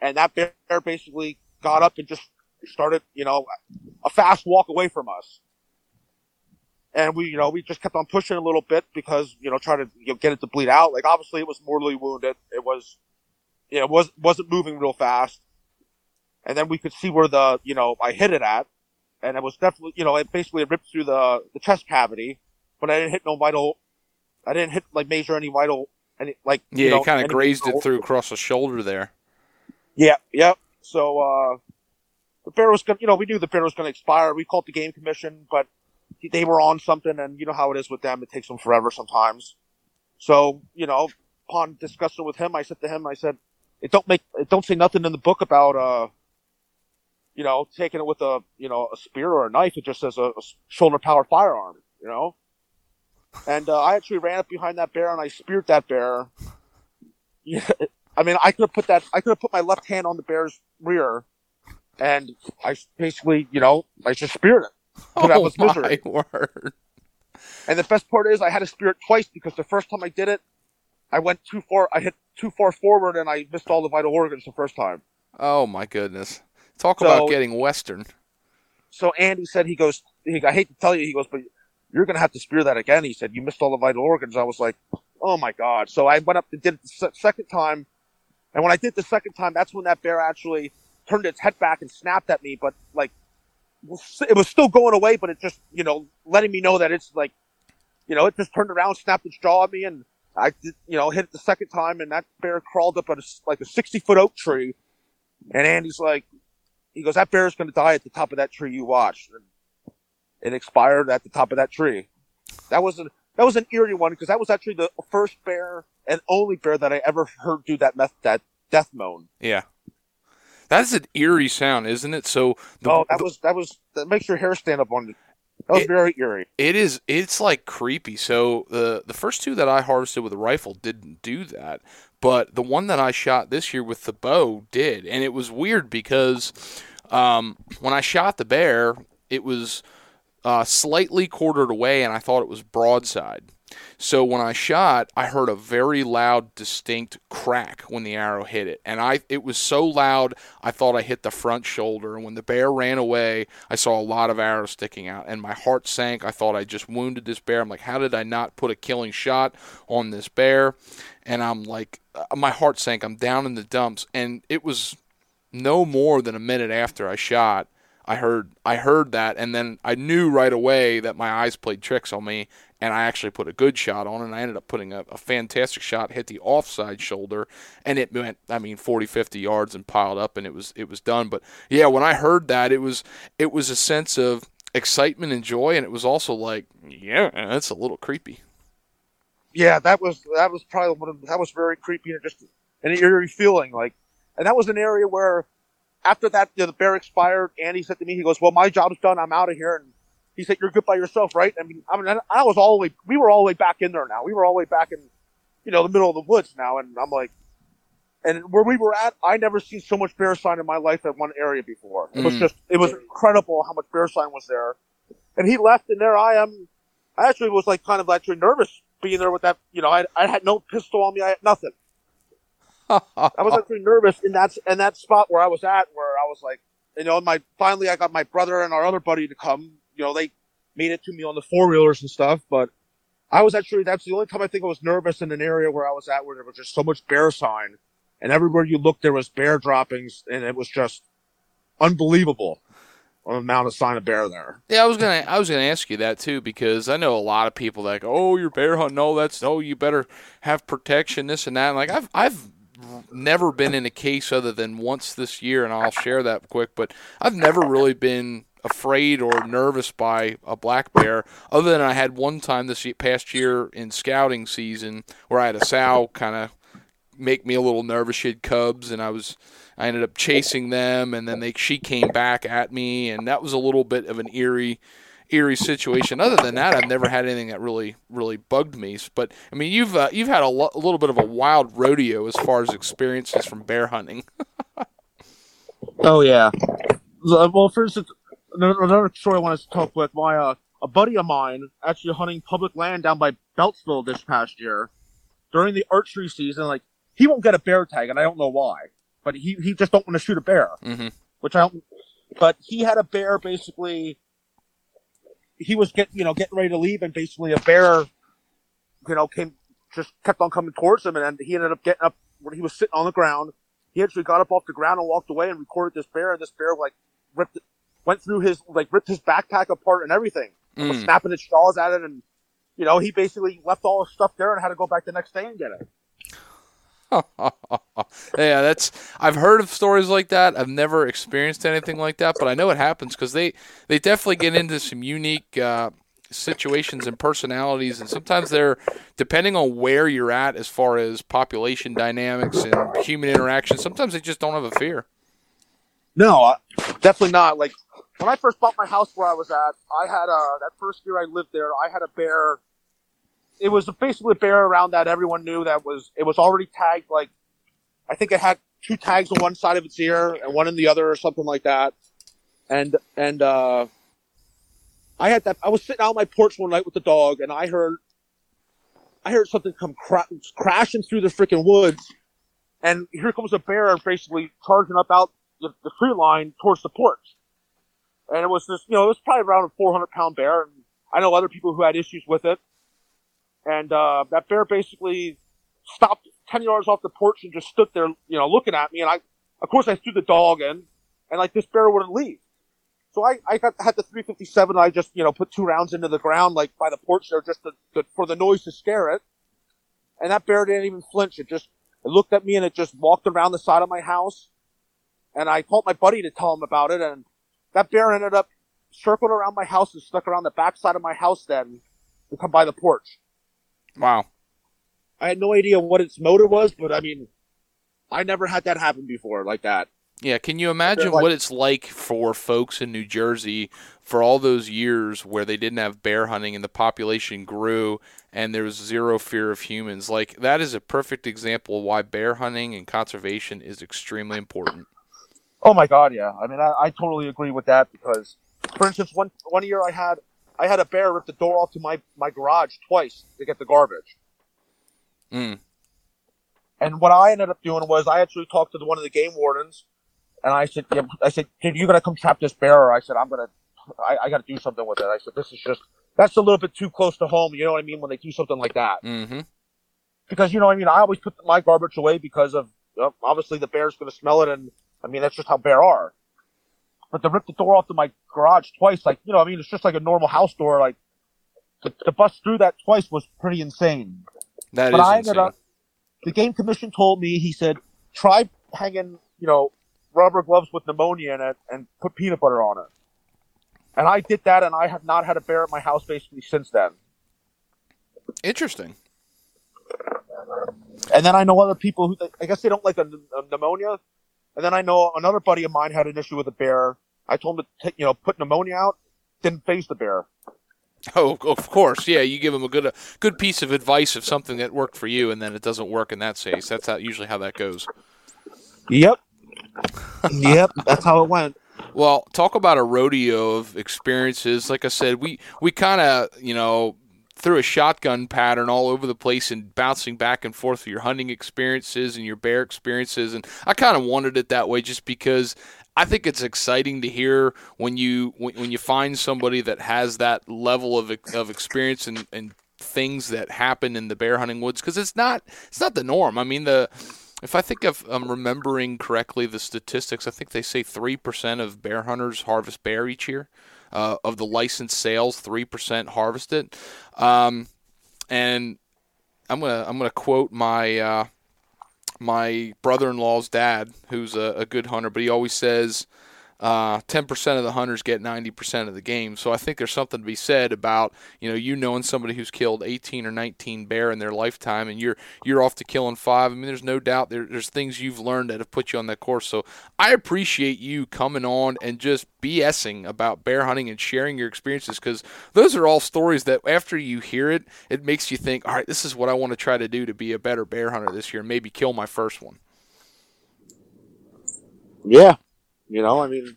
And that bear basically got up and just started, you know, a fast walk away from us. And we, you know, we just kept on pushing a little bit because, you know, trying to you know, get it to bleed out. Like obviously it was mortally wounded. It was, you know, was, wasn't moving real fast. And then we could see where the, you know, I hit it at. And it was definitely, you know, it basically ripped through the, the chest cavity, but I didn't hit no vital, I didn't hit like measure any vital, any, like, Yeah, you know, kind of grazed vital- it through across the shoulder there. yeah, yep. So uh the bear was gonna, you know, we knew the bear was to expire. We called the game commission, but they were on something, and you know how it is with them; it takes them forever sometimes. So you know, upon discussing with him, I said to him, I said, "It don't make, it don't say nothing in the book about uh, you know, taking it with a, you know, a spear or a knife. It just says a, a shoulder powered firearm, you know." And uh, I actually ran up behind that bear and I speared that bear. Yeah, I mean, I could have put that. I could have put my left hand on the bear's rear, and I basically, you know, I just speared it. But oh was my word! And the best part is, I had to spear it twice because the first time I did it, I went too far. I hit too far forward, and I missed all the vital organs the first time. Oh my goodness! Talk So- about getting western. So Andy said, he goes, he, I hate to tell you, he goes, but you're gonna have to spear that again. He said, you missed all the vital organs. I was like, oh my god. So I went up and did it the second time, and when I did the second time, that's when that bear actually turned its head back and snapped at me. But like, it was still going away, but it just, you know, letting me know that it's like, you know, it just turned around, snapped its jaw at me, and I you know, hit it the second time, and that bear crawled up at a, like a 60 foot oak tree. And Andy's like, he goes, that bear's going to die at the top of that tree you watched. And it expired at the top of that tree. That was an, that was an eerie one because that was actually the first bear and only bear that I ever heard do that meth, that death moan. Yeah, that is an eerie sound, isn't it? So the, oh, that the- was, that was, that makes your hair stand up on you. That was It- very eerie. It is. It's like creepy. So the the first two that I harvested with a rifle didn't do that, but the one that I shot this year with the bow did, and it was weird because um, when I shot the bear, it was uh, slightly quartered away, and I thought it was broadside. So when I shot, I heard a very loud, distinct crack when the arrow hit it, and I it was so loud I thought I hit the front shoulder. And when the bear ran away, I saw a lot of arrows sticking out, and my heart sank. I thought I just wounded this bear. I'm like, how did I not put a killing shot on this bear? And I'm like, uh, my heart sank. I'm down in the dumps, and it was no more than a minute after I shot. I heard I heard that and then I knew right away that my eyes played tricks on me and I actually put a good shot on and I ended up putting a, a fantastic shot hit the offside shoulder and it went I mean 40 50 yards and piled up and it was it was done but yeah when I heard that it was it was a sense of excitement and joy and it was also like yeah that's a little creepy yeah, that was that was probably one of that was very creepy and just an eerie feeling. Like, and that was an area where after that you know, the bear expired, Andy said to me, he goes, "Well, my job's done. I'm out of here." And he said, "You're good by yourself, right?" I mean, I mean, I was all the way. We were all the way back in there now. We were all the way back in, you know, the middle of the woods now. And I'm like, and where we were at, I never seen so much bear sign in my life at one area before. It was Mm. just, it was incredible how much bear sign was there. And he left, and there I am. I actually was like kind of actually nervous being there with that. You know, I, I had no pistol on me. I had nothing. I was actually nervous in that in that spot where I was at, where I was like, you know, my finally I got my brother and our other buddy to come. You know, they made it to me on the four wheelers and stuff, but I was actually that's the only time I think I was nervous in an area where I was at where there was just so much bear sign, and everywhere you looked there was bear droppings, and it was just unbelievable on the amount of sign of bear there. Yeah, I was gonna I was gonna ask you that too because I know a lot of people that go, "Oh, you're bear hunting. No, that's no. You better have protection, this and that." And like I've I've never been in a case other than once this year, and I'll share that quick. But I've never really been afraid or nervous by a black bear, other than I had one time this past year in scouting season where I had a sow kind of make me a little nervous. She had cubs, and I was I ended up chasing them, and then they she came back at me, and that was a little bit of an eerie eerie situation. Other than that, I've never had anything that really really bugged me. But I mean, you've uh, you've had a, lo- a little bit of a wild rodeo as far as experiences from bear hunting. oh yeah. Well, instance, another story I wanted to talk with my uh, a buddy of mine actually hunting public land down by Beltzville this past year during the archery season. Like he won't get a bear tag, and I don't know why, but he he just don't want to shoot a bear, mm-hmm. which I don't. But he had a bear basically he was getting, you know, getting ready to leave, and basically a bear, you know, came, just kept on coming towards him, and then he ended up getting up when he was sitting on the ground. He actually got up off the ground and walked away and recorded this bear, and this bear like ripped, it, went through his like ripped his backpack apart and everything, mm. was snapping its jaws at it, and you know, he basically left all his stuff there and had to go back the next day and get it. yeah, that's I've heard of stories like that. I've never experienced anything like that, but I know it happens because they they definitely get into some unique uh, situations and personalities, and sometimes they're depending on where you're at as far as population dynamics and human interaction. Sometimes they just don't have a fear. No, definitely not. Like when I first bought my house where I was at, I had a that first year I lived there. I had a bear it was basically a bear around that everyone knew that was it was already tagged like I think it had two tags on one side of its ear and one in the other or something like that. And and uh I had that I was sitting out on my porch one night with the dog and I heard I heard something come cra- crashing through the freaking woods and here comes a bear basically charging up out the, the tree line towards the porch. And it was this, you know, it was probably around a 400 pound bear. And I know other people who had issues with it and uh, that bear basically stopped ten yards off the porch and just stood there, you know, looking at me. And I, of course, I threw the dog in, and like this bear wouldn't leave. So I, I got had the 357. I just, you know, put two rounds into the ground, like by the porch there, just to, to, for the noise to scare it. And that bear didn't even flinch. It just, it looked at me and it just walked around the side of my house. And I called my buddy to tell him about it. And that bear ended up circling around my house and stuck around the back side of my house then to come by the porch. Wow. I had no idea what its motor was, but I mean, I never had that happen before like that. Yeah, can you imagine like, what it's like for folks in New Jersey for all those years where they didn't have bear hunting and the population grew and there was zero fear of humans? Like that is a perfect example of why bear hunting and conservation is extremely important. Oh my god, yeah. I mean, I, I totally agree with that because, for instance, one one year I had I had a bear rip the door off to my, my garage twice to get the garbage. Mm. And what I ended up doing was I actually talked to the, one of the game wardens, and I said, yeah, I said, dude, you gotta come trap this bear. Or I said, I'm gonna, I, I gotta do something with it. I said, this is just, that's a little bit too close to home. You know what I mean? When they do something like that. Mm-hmm. Because you know, I mean, I always put my garbage away because of uh, obviously the bear's gonna smell it, and I mean that's just how bear are. But to rip the door off to my garage twice, like, you know, I mean, it's just like a normal house door. Like, to, to bust through that twice was pretty insane. That but I ended up, the game commission told me, he said, try hanging, you know, rubber gloves with pneumonia in it and put peanut butter on it. And I did that, and I have not had a bear at my house basically since then. Interesting. And then I know other people who, I guess they don't like pneumonia. And then I know another buddy of mine had an issue with a bear, I told him to take, you know, put pneumonia out, didn't phase the bear. Oh, of course, yeah. You give him a good, a good piece of advice of something that worked for you, and then it doesn't work in that case. That's how usually how that goes. Yep. yep, that's how it went. Well, talk about a rodeo of experiences. Like I said, we we kind of you know threw a shotgun pattern all over the place and bouncing back and forth with your hunting experiences and your bear experiences, and I kind of wanted it that way just because I think it's exciting to hear when you when, when you find somebody that has that level of of experience and, and things that happen in the bear hunting woods because it's not it's not the norm. I mean the if I think of, I'm remembering correctly the statistics, I think they say three percent of bear hunters harvest bear each year. Uh, of the licensed sales, three percent harvested. Um, and I'm gonna I'm gonna quote my uh, my brother-in-law's dad, who's a, a, good hunter, but he always says, uh, 10% of the hunters get 90% of the game. So I think there's something to be said about, you know, you knowing somebody who's killed 18 or 19 bear in their lifetime and you're you're off to killing five. I mean, there's no doubt there, there's things you've learned that have put you on that course. So I appreciate you coming on and just BSing about bear hunting and sharing your experiences because those are all stories that after you hear it, it makes you think, all right, this is what I want to try to do to be a better bear hunter this year maybe kill my first one. Yeah, you know, I mean,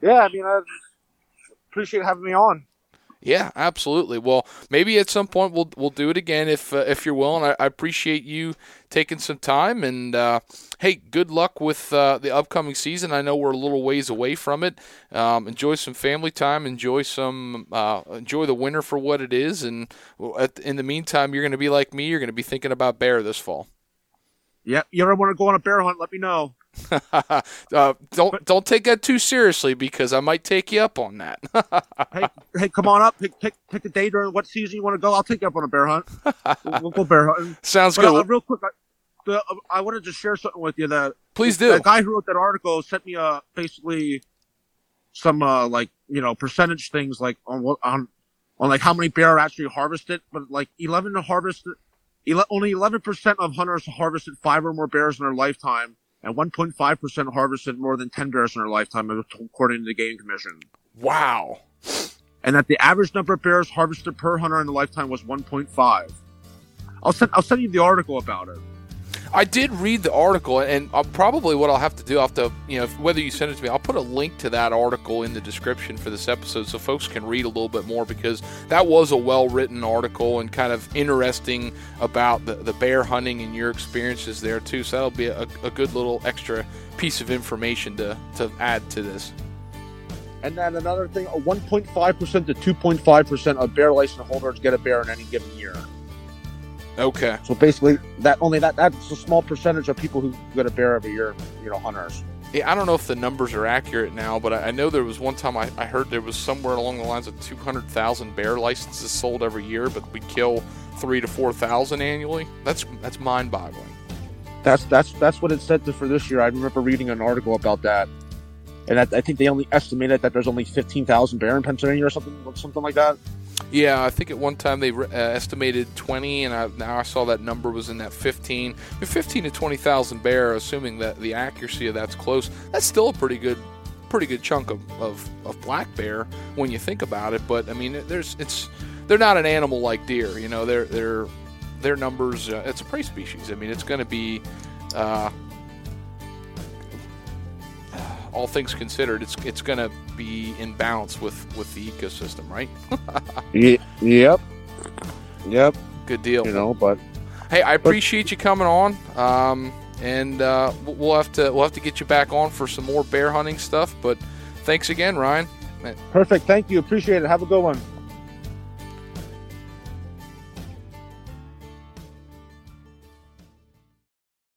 yeah, I mean, I appreciate having me on. Yeah, absolutely. Well, maybe at some point we'll we'll do it again if uh, if you're willing. I, I, appreciate you taking some time, and uh, hey, good luck with uh, the upcoming season. I know we're a little ways away from it. Um, enjoy some family time. Enjoy some uh, enjoy the winter for what it is, and at, in the meantime, you're going to be like me. You're going to be thinking about bear this fall. Yeah, you ever want to go on a bear hunt? Let me know. uh, don't don't take that too seriously because I might take you up on that. hey, hey, come on up. Pick pick pick a day during what season you want to go. I'll take you up on a bear hunt. We'll, we'll go bear hunting. Sounds but, good. Uh, real quick, I, the, uh, I wanted to share something with you. That please do. The guy who wrote that article sent me uh basically some uh like you know percentage things like on what on on like how many bear are actually harvested, but like eleven harvested. Only 11% of hunters harvested five or more bears in their lifetime, and 1.5% harvested more than 10 bears in their lifetime, according to the Game Commission. Wow. And that the average number of bears harvested per hunter in a lifetime was 1.5. I'll send I'll send you the article about it. I did read the article, and I'll, probably what I'll have to do, I'll have to, you know, whether you send it to me, I'll put a link to that article in the description for this episode so folks can read a little bit more because that was a well written article and kind of interesting about the, the bear hunting and your experiences there too. So that'll be a, a good little extra piece of information to, to add to this. And then another thing, 1.5% to 2.5% of bear license holders get a bear in any given year. Okay. So basically, that only that that's a small percentage of people who get a bear every year. You know, hunters. Yeah, I don't know if the numbers are accurate now, but I, I know there was one time I, I, heard there was somewhere along the lines of 200,000 bear licenses sold every year, but we kill three to four thousand annually. That's that's mind-boggling. That's that's that's what it said to, for this year. I remember reading an article about that, and I, I think they only estimated that there's only 15,000 bear in Pennsylvania or something something like that. Yeah, I think at one time they uh, estimated 20, and I, now I saw that number was in that 15. 15 to 20,000 bear, assuming that the accuracy of that's close, that's still a pretty good pretty good chunk of, of, of black bear when you think about it. But I mean, there's it's they're not an animal like deer. You know, they're they're their numbers. Uh, it's a prey species. I mean, it's going to be uh, all things considered, it's it's going to be in balance with with the ecosystem, right? yep. Yep. Good deal. You know, but hey, I appreciate you coming on. Um, and uh, we'll have to we'll have to get you back on for some more bear hunting stuff. But thanks again, Ryan. Perfect. Thank you. Appreciate it. Have a good one.